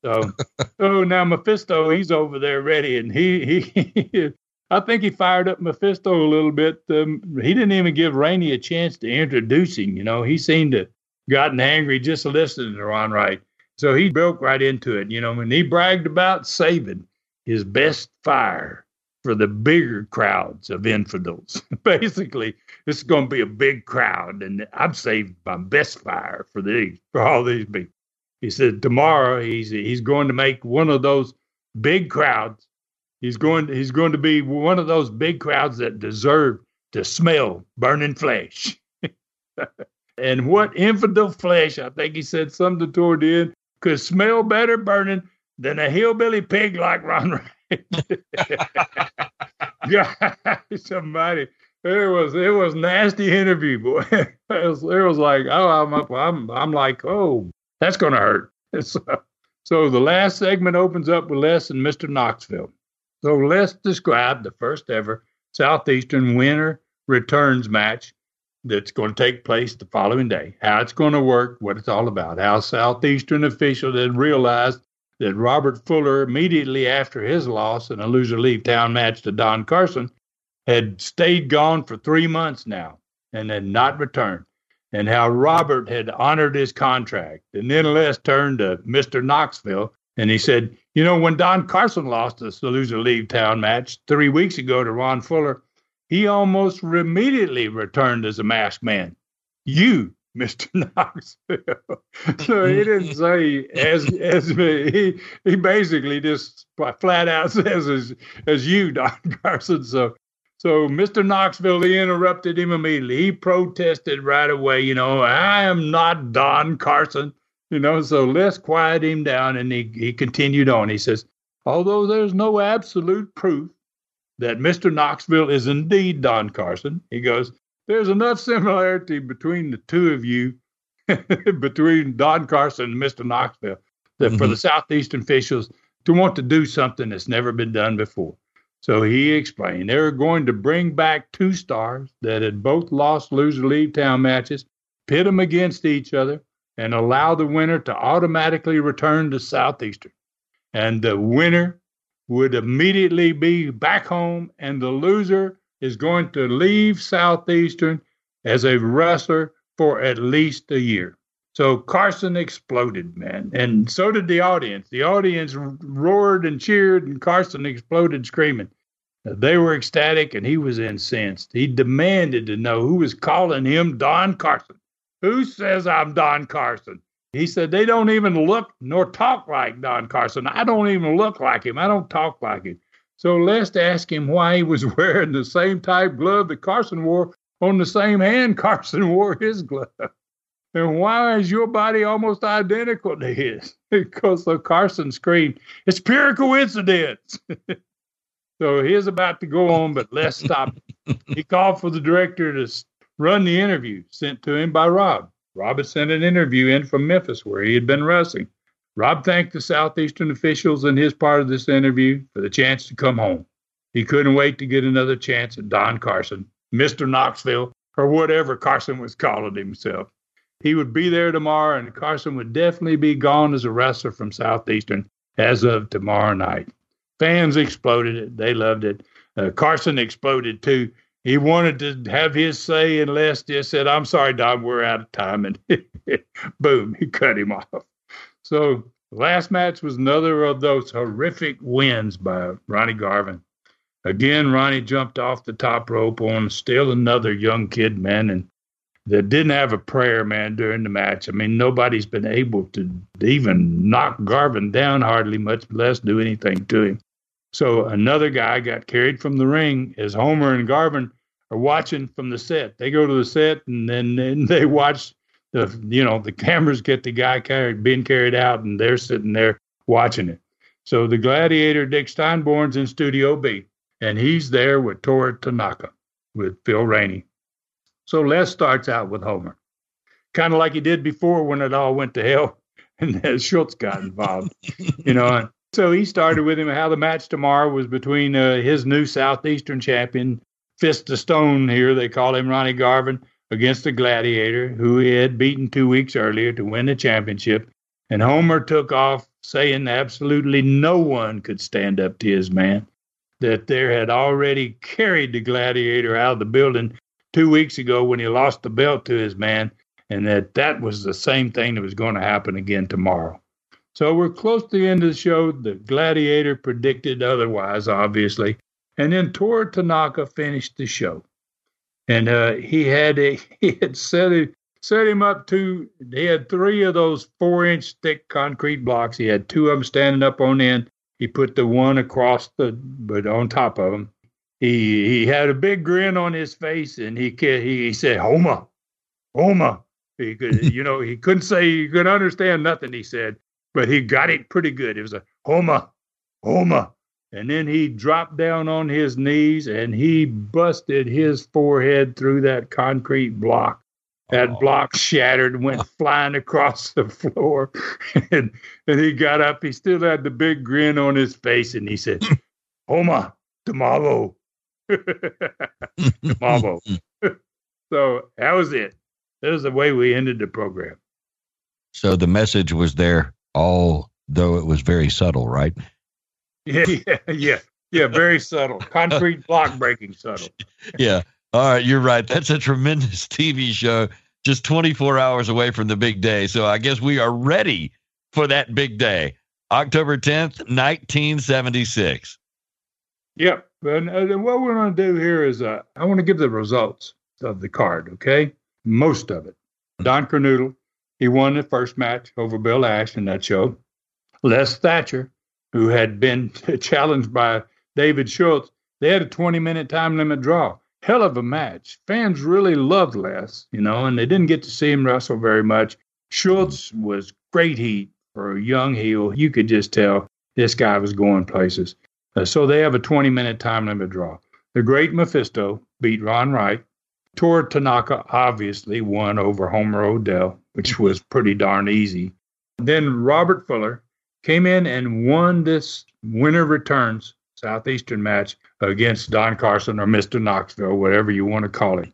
So, so now Mephisto, he's over there ready, and he he I think he fired up Mephisto a little bit. Um, he didn't even give Rainey a chance to introduce him. You know, he seemed to gotten angry just listening to Ron Wright. So he broke right into it, you know, and he bragged about saving his best fire for the bigger crowds of infidels. Basically, this is going to be a big crowd, and I've saved my best fire for these, for all these people. He said tomorrow he's he's going to make one of those big crowds He's going. He's going to be one of those big crowds that deserve to smell burning flesh. and what infidel flesh? I think he said something toward the end could smell better burning than a hillbilly pig like Ron. God, somebody. It was it was nasty interview, boy. it, was, it was like oh I'm I'm I'm like oh that's gonna hurt. So, so the last segment opens up with Les and Mr. Knoxville. So let's describe the first ever Southeastern winter returns match that's going to take place the following day. How it's going to work, what it's all about. How Southeastern officials had realized that Robert Fuller, immediately after his loss in a loser leave town match to Don Carson, had stayed gone for three months now and had not returned. And how Robert had honored his contract. And then Les turned to Mr. Knoxville and he said, You know, when Don Carson lost the loser leave town match three weeks ago to Ron Fuller, he almost immediately returned as a masked man. You, Mr. Knoxville. so he didn't say as as me. He he basically just flat out says as as you, Don Carson. So so Mr. Knoxville, he interrupted him immediately. He protested right away, you know, I am not Don Carson. You know, so let's quiet him down. And he, he continued on. He says, although there's no absolute proof that Mr. Knoxville is indeed Don Carson, he goes, there's enough similarity between the two of you, between Don Carson and Mr. Knoxville, that mm-hmm. for the Southeastern officials to want to do something that's never been done before. So he explained they're going to bring back two stars that had both lost loser leave town matches, pit them against each other, and allow the winner to automatically return to Southeastern. And the winner would immediately be back home, and the loser is going to leave Southeastern as a wrestler for at least a year. So Carson exploded, man. And so did the audience. The audience roared and cheered, and Carson exploded screaming. They were ecstatic, and he was incensed. He demanded to know who was calling him Don Carson. Who says I'm Don Carson? He said, They don't even look nor talk like Don Carson. I don't even look like him. I don't talk like him. So Les asked him why he was wearing the same type glove that Carson wore on the same hand Carson wore his glove. And why is your body almost identical to his? because the Carson screamed, It's pure coincidence. so he's about to go on, but Les stopped. he called for the director to run the interview sent to him by Rob. Rob had sent an interview in from Memphis where he had been wrestling. Rob thanked the Southeastern officials in his part of this interview for the chance to come home. He couldn't wait to get another chance at Don Carson, Mr. Knoxville, or whatever Carson was calling himself. he would be there tomorrow, and Carson would definitely be gone as a wrestler from Southeastern as of tomorrow night. Fans exploded it. They loved it. Uh, Carson exploded too. He wanted to have his say, and Les just said, I'm sorry, Don, we're out of time. And boom, he cut him off. So, last match was another of those horrific wins by Ronnie Garvin. Again, Ronnie jumped off the top rope on still another young kid, man, and that didn't have a prayer, man, during the match. I mean, nobody's been able to even knock Garvin down hardly, much less do anything to him. So another guy got carried from the ring as Homer and Garvin are watching from the set. They go to the set and then, then they watch the you know the cameras get the guy carried being carried out and they're sitting there watching it. So the gladiator Dick Steinborn's in Studio B and he's there with Toru Tanaka with Phil Rainey. So Les starts out with Homer, kind of like he did before when it all went to hell and Schultz got involved, you know. And So he started with him how the match tomorrow was between uh, his new Southeastern champion, Fist of Stone here, they call him Ronnie Garvin, against the Gladiator, who he had beaten two weeks earlier to win the championship. And Homer took off saying absolutely no one could stand up to his man, that there had already carried the Gladiator out of the building two weeks ago when he lost the belt to his man, and that that was the same thing that was going to happen again tomorrow. So we're close to the end of the show. The Gladiator predicted otherwise, obviously. And then Toru Tanaka finished the show. And uh, he had a, he had set it, set him up to he had three of those four inch thick concrete blocks. He had two of them standing up on end. He put the one across the but on top of them. He he had a big grin on his face and he he, he said Homa, Homa. He could you know he couldn't say he could understand nothing he said, but he got it pretty good. It was a Homa, Homa. And then he dropped down on his knees and he busted his forehead through that concrete block. That oh. block shattered, went flying across the floor. and, and he got up. He still had the big grin on his face and he said, Homa, tomorrow. tomorrow. so that was it. That was the way we ended the program. So the message was there although it was very subtle, right? Yeah, yeah, yeah, yeah. Very subtle. Concrete block breaking subtle. yeah. All right, you're right. That's a tremendous TV show, just 24 hours away from the big day. So I guess we are ready for that big day, October 10th, 1976. Yep. And, and what we're going to do here is uh, I want to give the results of the card, okay? Most of it. Don Kernodle he won the first match over Bill Ash in that show. Les Thatcher, who had been challenged by David Schultz, they had a 20 minute time limit draw. Hell of a match. Fans really loved Les, you know, and they didn't get to see him wrestle very much. Schultz was great heat for a young heel. You could just tell this guy was going places. Uh, so they have a 20 minute time limit draw. The great Mephisto beat Ron Wright. Toru Tanaka obviously won over Homer O'Dell, which was pretty darn easy. Then Robert Fuller came in and won this winner returns Southeastern match against Don Carson or Mr. Knoxville, whatever you want to call it.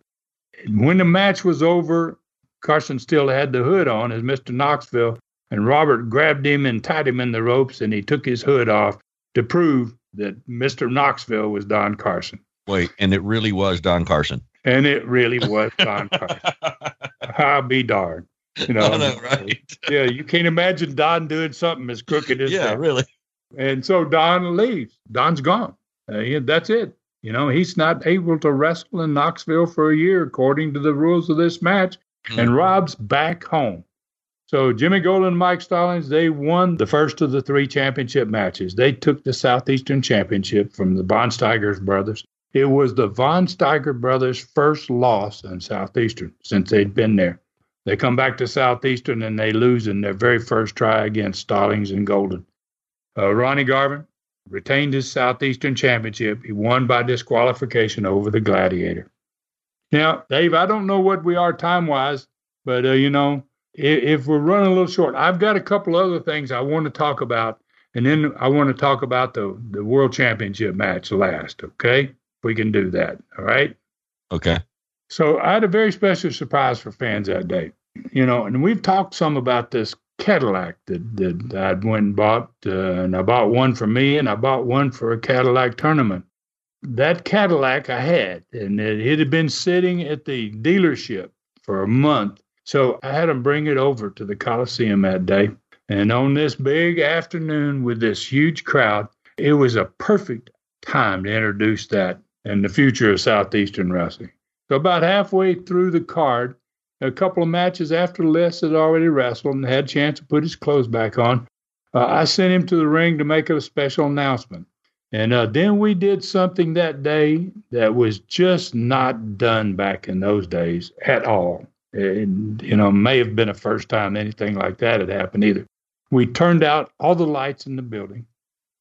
When the match was over, Carson still had the hood on as Mr. Knoxville, and Robert grabbed him and tied him in the ropes, and he took his hood off to prove that Mr. Knoxville was Don Carson. Wait, and it really was Don Carson. And it really was Don Carson. I'll be darned. You know, know, right? yeah, you can't imagine Don doing something as crooked as yeah, that. really. And so Don leaves. Don's gone. Uh, that's it. You know, he's not able to wrestle in Knoxville for a year according to the rules of this match. Mm-hmm. And Rob's back home. So Jimmy Golden and Mike Stallings, they won the first of the three championship matches. They took the Southeastern Championship from the Von Steigers brothers. It was the Von Steiger brothers' first loss in Southeastern since they'd been there. They come back to Southeastern and they lose in their very first try against Stallings and Golden. Uh, Ronnie Garvin retained his Southeastern championship. He won by disqualification over the Gladiator. Now, Dave, I don't know what we are time wise, but uh, you know, if, if we're running a little short, I've got a couple other things I want to talk about, and then I want to talk about the the World Championship match last. Okay we can do that. All right. Okay. So I had a very special surprise for fans that day. you know, and we've talked some about this Cadillac that, that I'd went and bought, uh, and I bought one for me, and I bought one for a Cadillac tournament. That Cadillac I had, and it, it had been sitting at the dealership for a month. So I had them bring it over to the Coliseum that day. And on this big afternoon with this huge crowd, it was a perfect time to introduce that and the future of Southeastern wrestling. So about halfway through the card, a couple of matches after Les had already wrestled and had a chance to put his clothes back on, uh, I sent him to the ring to make a special announcement. And uh, then we did something that day that was just not done back in those days at all. It, you know, may have been the first time anything like that had happened either. We turned out all the lights in the building.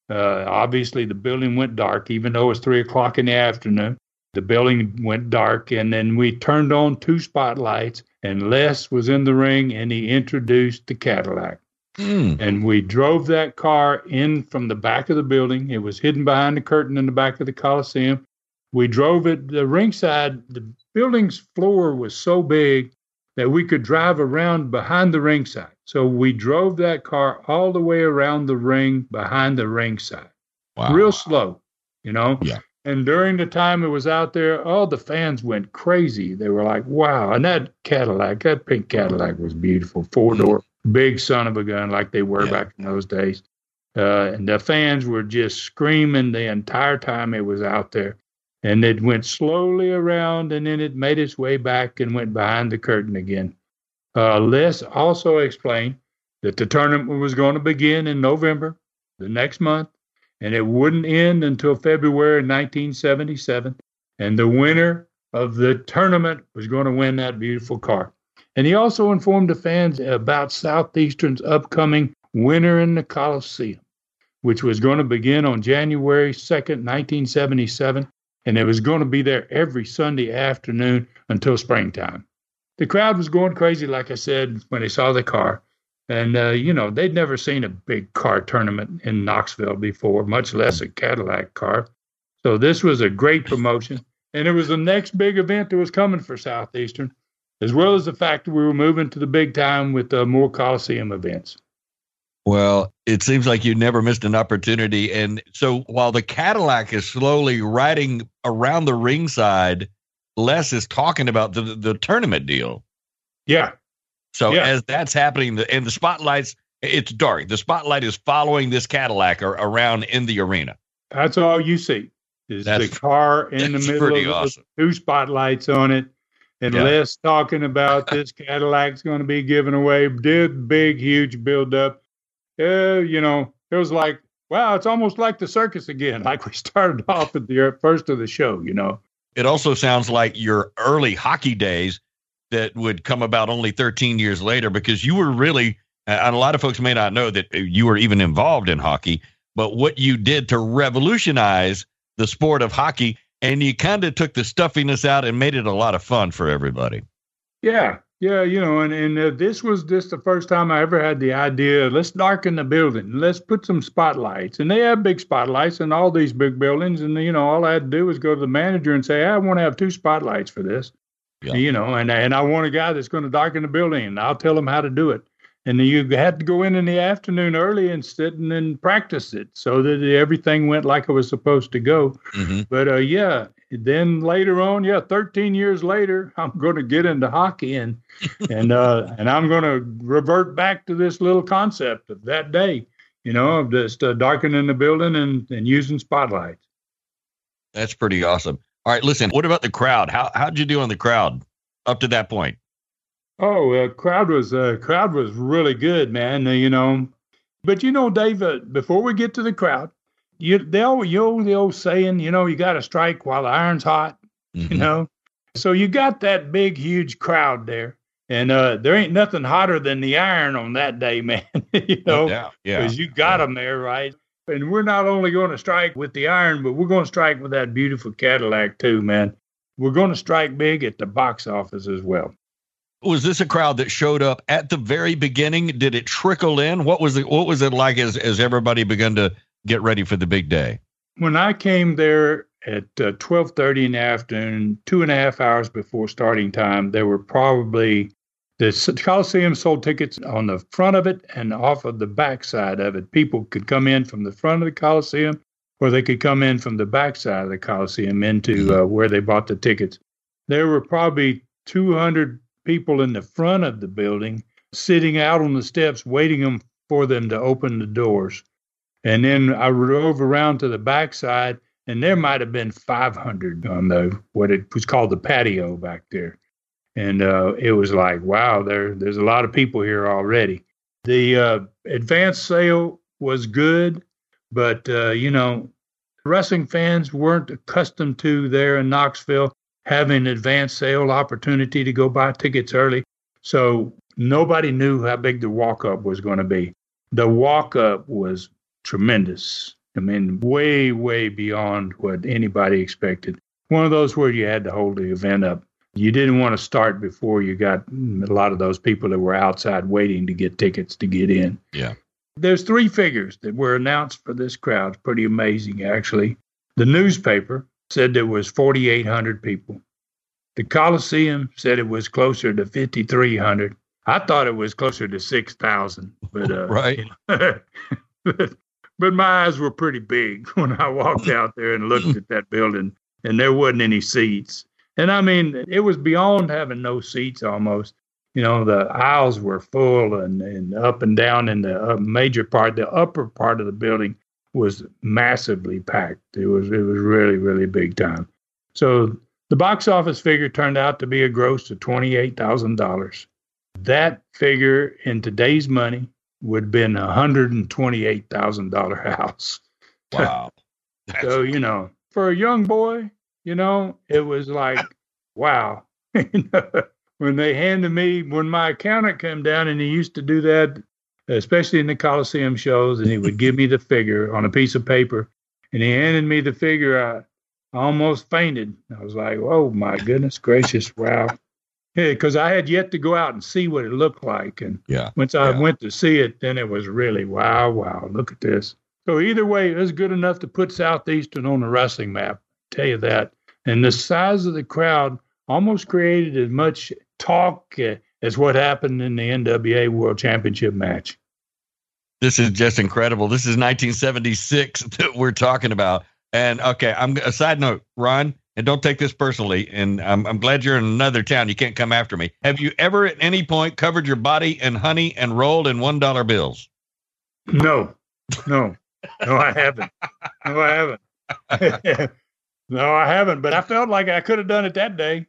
Uh, obviously, the building went dark, even though it was three o'clock in the afternoon. The building went dark, and then we turned on two spotlights, and Les was in the ring, and he introduced the Cadillac. Mm. And we drove that car in from the back of the building. It was hidden behind the curtain in the back of the Coliseum. We drove it the ringside. The building's floor was so big that we could drive around behind the ringside. So we drove that car all the way around the ring behind the ringside. Wow. Real slow, you know? Yeah. And during the time it was out there, all the fans went crazy. They were like, wow. And that Cadillac, that pink Cadillac was beautiful. Four door, big son of a gun like they were yeah. back in those days. Uh, and the fans were just screaming the entire time it was out there. And it went slowly around and then it made its way back and went behind the curtain again. Uh, Les also explained that the tournament was going to begin in November, the next month, and it wouldn't end until February 1977. And the winner of the tournament was going to win that beautiful car. And he also informed the fans about Southeastern's upcoming Winter in the Coliseum, which was going to begin on January 2nd, 1977, and it was going to be there every Sunday afternoon until springtime the crowd was going crazy, like I said, when they saw the car. And, uh, you know, they'd never seen a big car tournament in Knoxville before, much less a Cadillac car. So this was a great promotion. And it was the next big event that was coming for Southeastern, as well as the fact that we were moving to the big time with uh, more Coliseum events. Well, it seems like you never missed an opportunity. And so while the Cadillac is slowly riding around the ringside, Les is talking about the the tournament deal. Yeah. So yeah. as that's happening, the, and the spotlights, it's dark. The spotlight is following this Cadillac or, around in the arena. That's all you see. Is that's, the car in the middle of awesome. two spotlights on it, and yeah. Les talking about this Cadillac's going to be given away. Did big, huge build up. Uh, you know, it was like, wow, it's almost like the circus again, like we started off at the first of the show. You know, it also sounds like your early hockey days that would come about only 13 years later because you were really, and a lot of folks may not know that you were even involved in hockey, but what you did to revolutionize the sport of hockey, and you kind of took the stuffiness out and made it a lot of fun for everybody. Yeah, yeah, you know, and and uh, this was just the first time I ever had the idea. Let's darken the building. Let's put some spotlights, and they have big spotlights in all these big buildings. And you know, all I had to do was go to the manager and say, I want to have two spotlights for this. Yeah. You know, and and I want a guy that's going to darken the building, and I'll tell him how to do it. And you had to go in in the afternoon early and sit and then practice it so that everything went like it was supposed to go. Mm-hmm. But uh, yeah, then later on, yeah, 13 years later, I'm going to get into hockey and and uh, and I'm going to revert back to this little concept of that day, you know, of just uh, darkening the building and and using spotlights. That's pretty awesome. All right, listen. What about the crowd? How how'd you do on the crowd up to that point? Oh, uh, crowd was uh, crowd was really good, man. Uh, you know, but you know, David, before we get to the crowd, you they all you know the old saying, you know, you got to strike while the iron's hot. Mm-hmm. You know, so you got that big, huge crowd there, and uh, there ain't nothing hotter than the iron on that day, man. you know, yeah, yeah, because you got yeah. them there, right? And we're not only going to strike with the iron, but we're going to strike with that beautiful Cadillac too, man. We're going to strike big at the box office as well. Was this a crowd that showed up at the very beginning? Did it trickle in? What was it? What was it like as as everybody began to get ready for the big day? When I came there at uh, 12:30 in the afternoon, two and a half hours before starting time, there were probably The Coliseum sold tickets on the front of it and off of the back side of it. People could come in from the front of the Coliseum, or they could come in from the back side of the Coliseum into uh, where they bought the tickets. There were probably 200 people in the front of the building sitting out on the steps waiting them for them to open the doors. And then I drove around to the backside, and there might have been 500 on the what it was called the patio back there and uh, it was like, wow, there there's a lot of people here already. The uh, advance sale was good, but uh, you know, wrestling fans weren't accustomed to there in Knoxville having advance sale opportunity to go buy tickets early, so nobody knew how big the walk up was going to be. The walk up was tremendous. I mean, way, way beyond what anybody expected. One of those where you had to hold the event up you didn't want to start before you got a lot of those people that were outside waiting to get tickets to get in. Yeah. There's three figures that were announced for this crowd. It's pretty amazing, actually. The newspaper said there was 4,800 people. The Coliseum said it was closer to 5,300. I thought it was closer to 6,000, but uh, right. but, but my eyes were pretty big when I walked out there and looked at that building, and there wasn't any seats. And I mean, it was beyond having no seats almost. You know, the aisles were full and, and up and down in the uh, major part. The upper part of the building was massively packed. It was it was really really big time. So the box office figure turned out to be a gross of twenty eight thousand dollars. That figure in today's money would have been a hundred and twenty eight thousand dollar house. Wow. so you know, for a young boy, you know, it was like, wow. when they handed me, when my accountant came down and he used to do that, especially in the Coliseum shows, and he would give me the figure on a piece of paper, and he handed me the figure, I, I almost fainted. I was like, oh my goodness gracious, wow. Because I had yet to go out and see what it looked like. And yeah, once I yeah. went to see it, then it was really, wow, wow, look at this. So either way, it was good enough to put Southeastern on the wrestling map tell you that. And the size of the crowd almost created as much talk uh, as what happened in the NWA World Championship match. This is just incredible. This is 1976 that we're talking about. And okay, I'm a side note, Ron, and don't take this personally. And I'm, I'm glad you're in another town. You can't come after me. Have you ever at any point covered your body in honey and rolled in one dollar bills? No, no, no, I haven't. No, I haven't. No, I haven't, but I felt like I could have done it that day.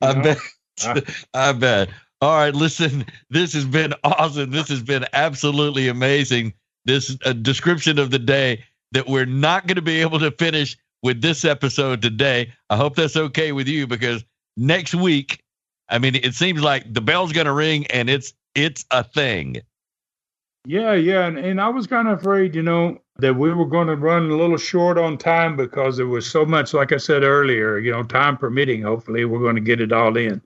I know? bet. I, I bet. All right, listen, this has been awesome. This has been absolutely amazing. This uh, description of the day that we're not going to be able to finish with this episode today. I hope that's okay with you because next week, I mean, it seems like the bell's going to ring and it's it's a thing. Yeah, yeah, and, and I was kind of afraid, you know, that we were going to run a little short on time because there was so much, like I said earlier, you know, time permitting. Hopefully, we're going to get it all in.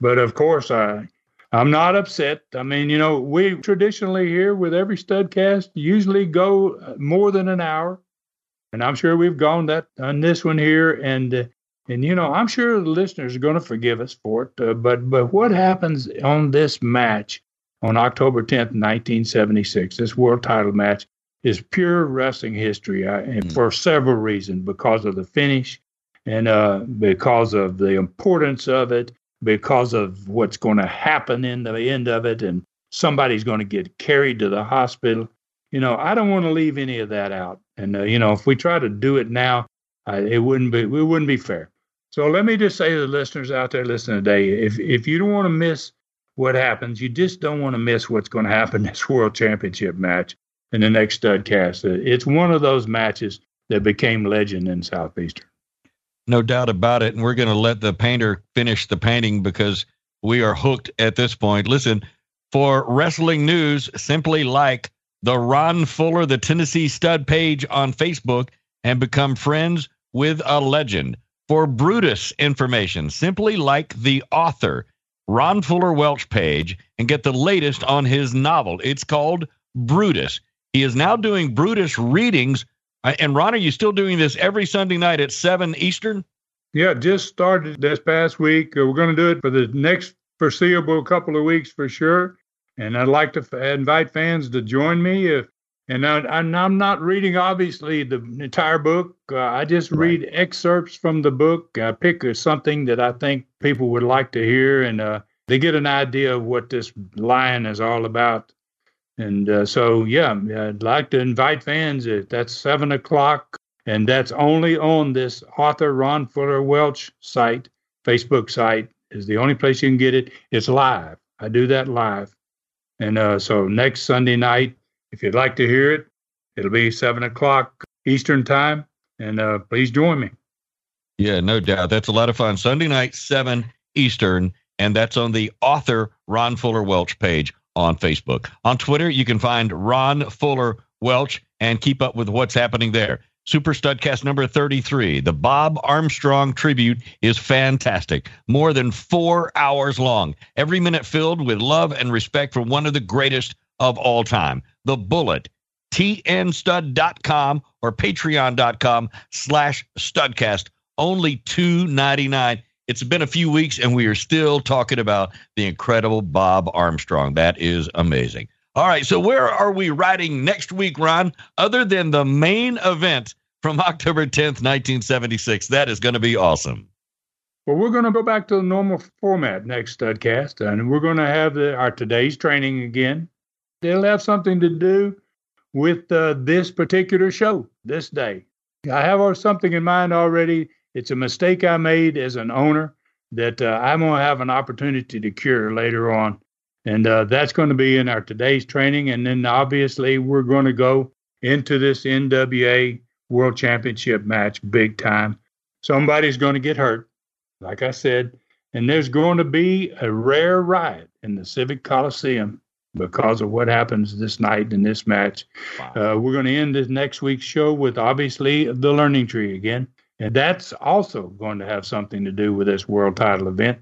But of course, I I'm not upset. I mean, you know, we traditionally here with every studcast usually go uh, more than an hour, and I'm sure we've gone that on this one here, and uh, and you know, I'm sure the listeners are going to forgive us for it. Uh, but but what happens on this match on October 10th, 1976, this world title match? is pure wrestling history I, and mm. for several reasons because of the finish and uh, because of the importance of it, because of what's going to happen in the end of it, and somebody's going to get carried to the hospital. You know, I don't want to leave any of that out. And uh, you know, if we try to do it now, uh, it wouldn't be it wouldn't be fair. So let me just say to the listeners out there listening today, if if you don't want to miss what happens, you just don't want to miss what's going to happen this World Championship match in the next studcast. It's one of those matches that became legend in Southeastern. No doubt about it. And we're going to let the painter finish the painting because we are hooked at this point. Listen, for wrestling news, simply like the Ron Fuller, the Tennessee Stud page on Facebook, and become friends with a legend. For Brutus information, simply like the author, Ron Fuller Welch page, and get the latest on his novel. It's called Brutus. He is now doing Brutus readings. Uh, and Ron, are you still doing this every Sunday night at 7 Eastern? Yeah, just started this past week. Uh, we're going to do it for the next foreseeable couple of weeks for sure. And I'd like to f- invite fans to join me. If, and I, am not reading, obviously, the entire book. Uh, I just read right. excerpts from the book. I pick something that I think people would like to hear, and uh, they get an idea of what this lion is all about. And uh, so, yeah, I'd like to invite fans. That's seven o'clock, and that's only on this author Ron Fuller Welch site, Facebook site, is the only place you can get it. It's live. I do that live. And uh, so next Sunday night, if you'd like to hear it, it'll be seven o'clock Eastern time. And uh, please join me. Yeah, no doubt. That's a lot of fun. Sunday night, 7 Eastern, and that's on the author Ron Fuller Welch page on Facebook. On Twitter, you can find Ron Fuller Welch and keep up with what's happening there. Super Studcast number 33. The Bob Armstrong tribute is fantastic. More than four hours long. Every minute filled with love and respect for one of the greatest of all time. The Bullet. TNStud.com or patreon.com slash studcast. Only two ninety nine. It's been a few weeks and we are still talking about the incredible Bob Armstrong. That is amazing. All right, so where are we riding next week, Ron? Other than the main event from October 10th, 1976. That is going to be awesome. Well, we're going to go back to the normal format next studcast, and we're going to have the, our today's training again. They'll have something to do with uh, this particular show this day. I have something in mind already. It's a mistake I made as an owner that uh, I'm going to have an opportunity to cure later on. And uh, that's going to be in our today's training. And then obviously, we're going to go into this NWA World Championship match big time. Somebody's going to get hurt, like I said, and there's going to be a rare riot in the Civic Coliseum because of what happens this night in this match. Wow. Uh, we're going to end this next week's show with obviously the Learning Tree again. And that's also going to have something to do with this world title event.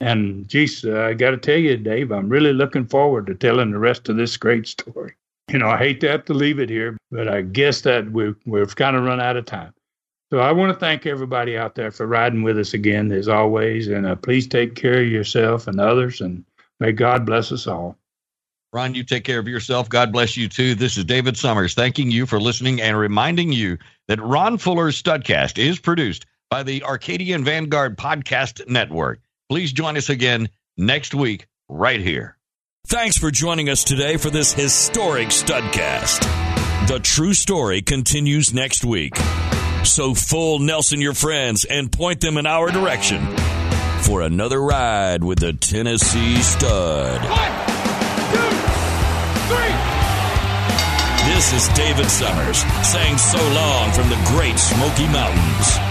And geez, uh, I got to tell you, Dave, I'm really looking forward to telling the rest of this great story you know, I hate to have to leave it here, but I guess that we've, we've kind of run out of time. So I want to thank everybody out there for riding with us again, as always. And uh, please take care of yourself and others, and may God bless us all. Ron, you take care of yourself. God bless you too. This is David Summers thanking you for listening and reminding you that Ron Fuller's Studcast is produced by the Arcadian Vanguard Podcast Network. Please join us again next week, right here. Thanks for joining us today for this historic studcast. The true story continues next week. So full Nelson your friends and point them in our direction for another ride with the Tennessee Stud. One, two, three. This is David Summers saying so long from the great Smoky Mountains.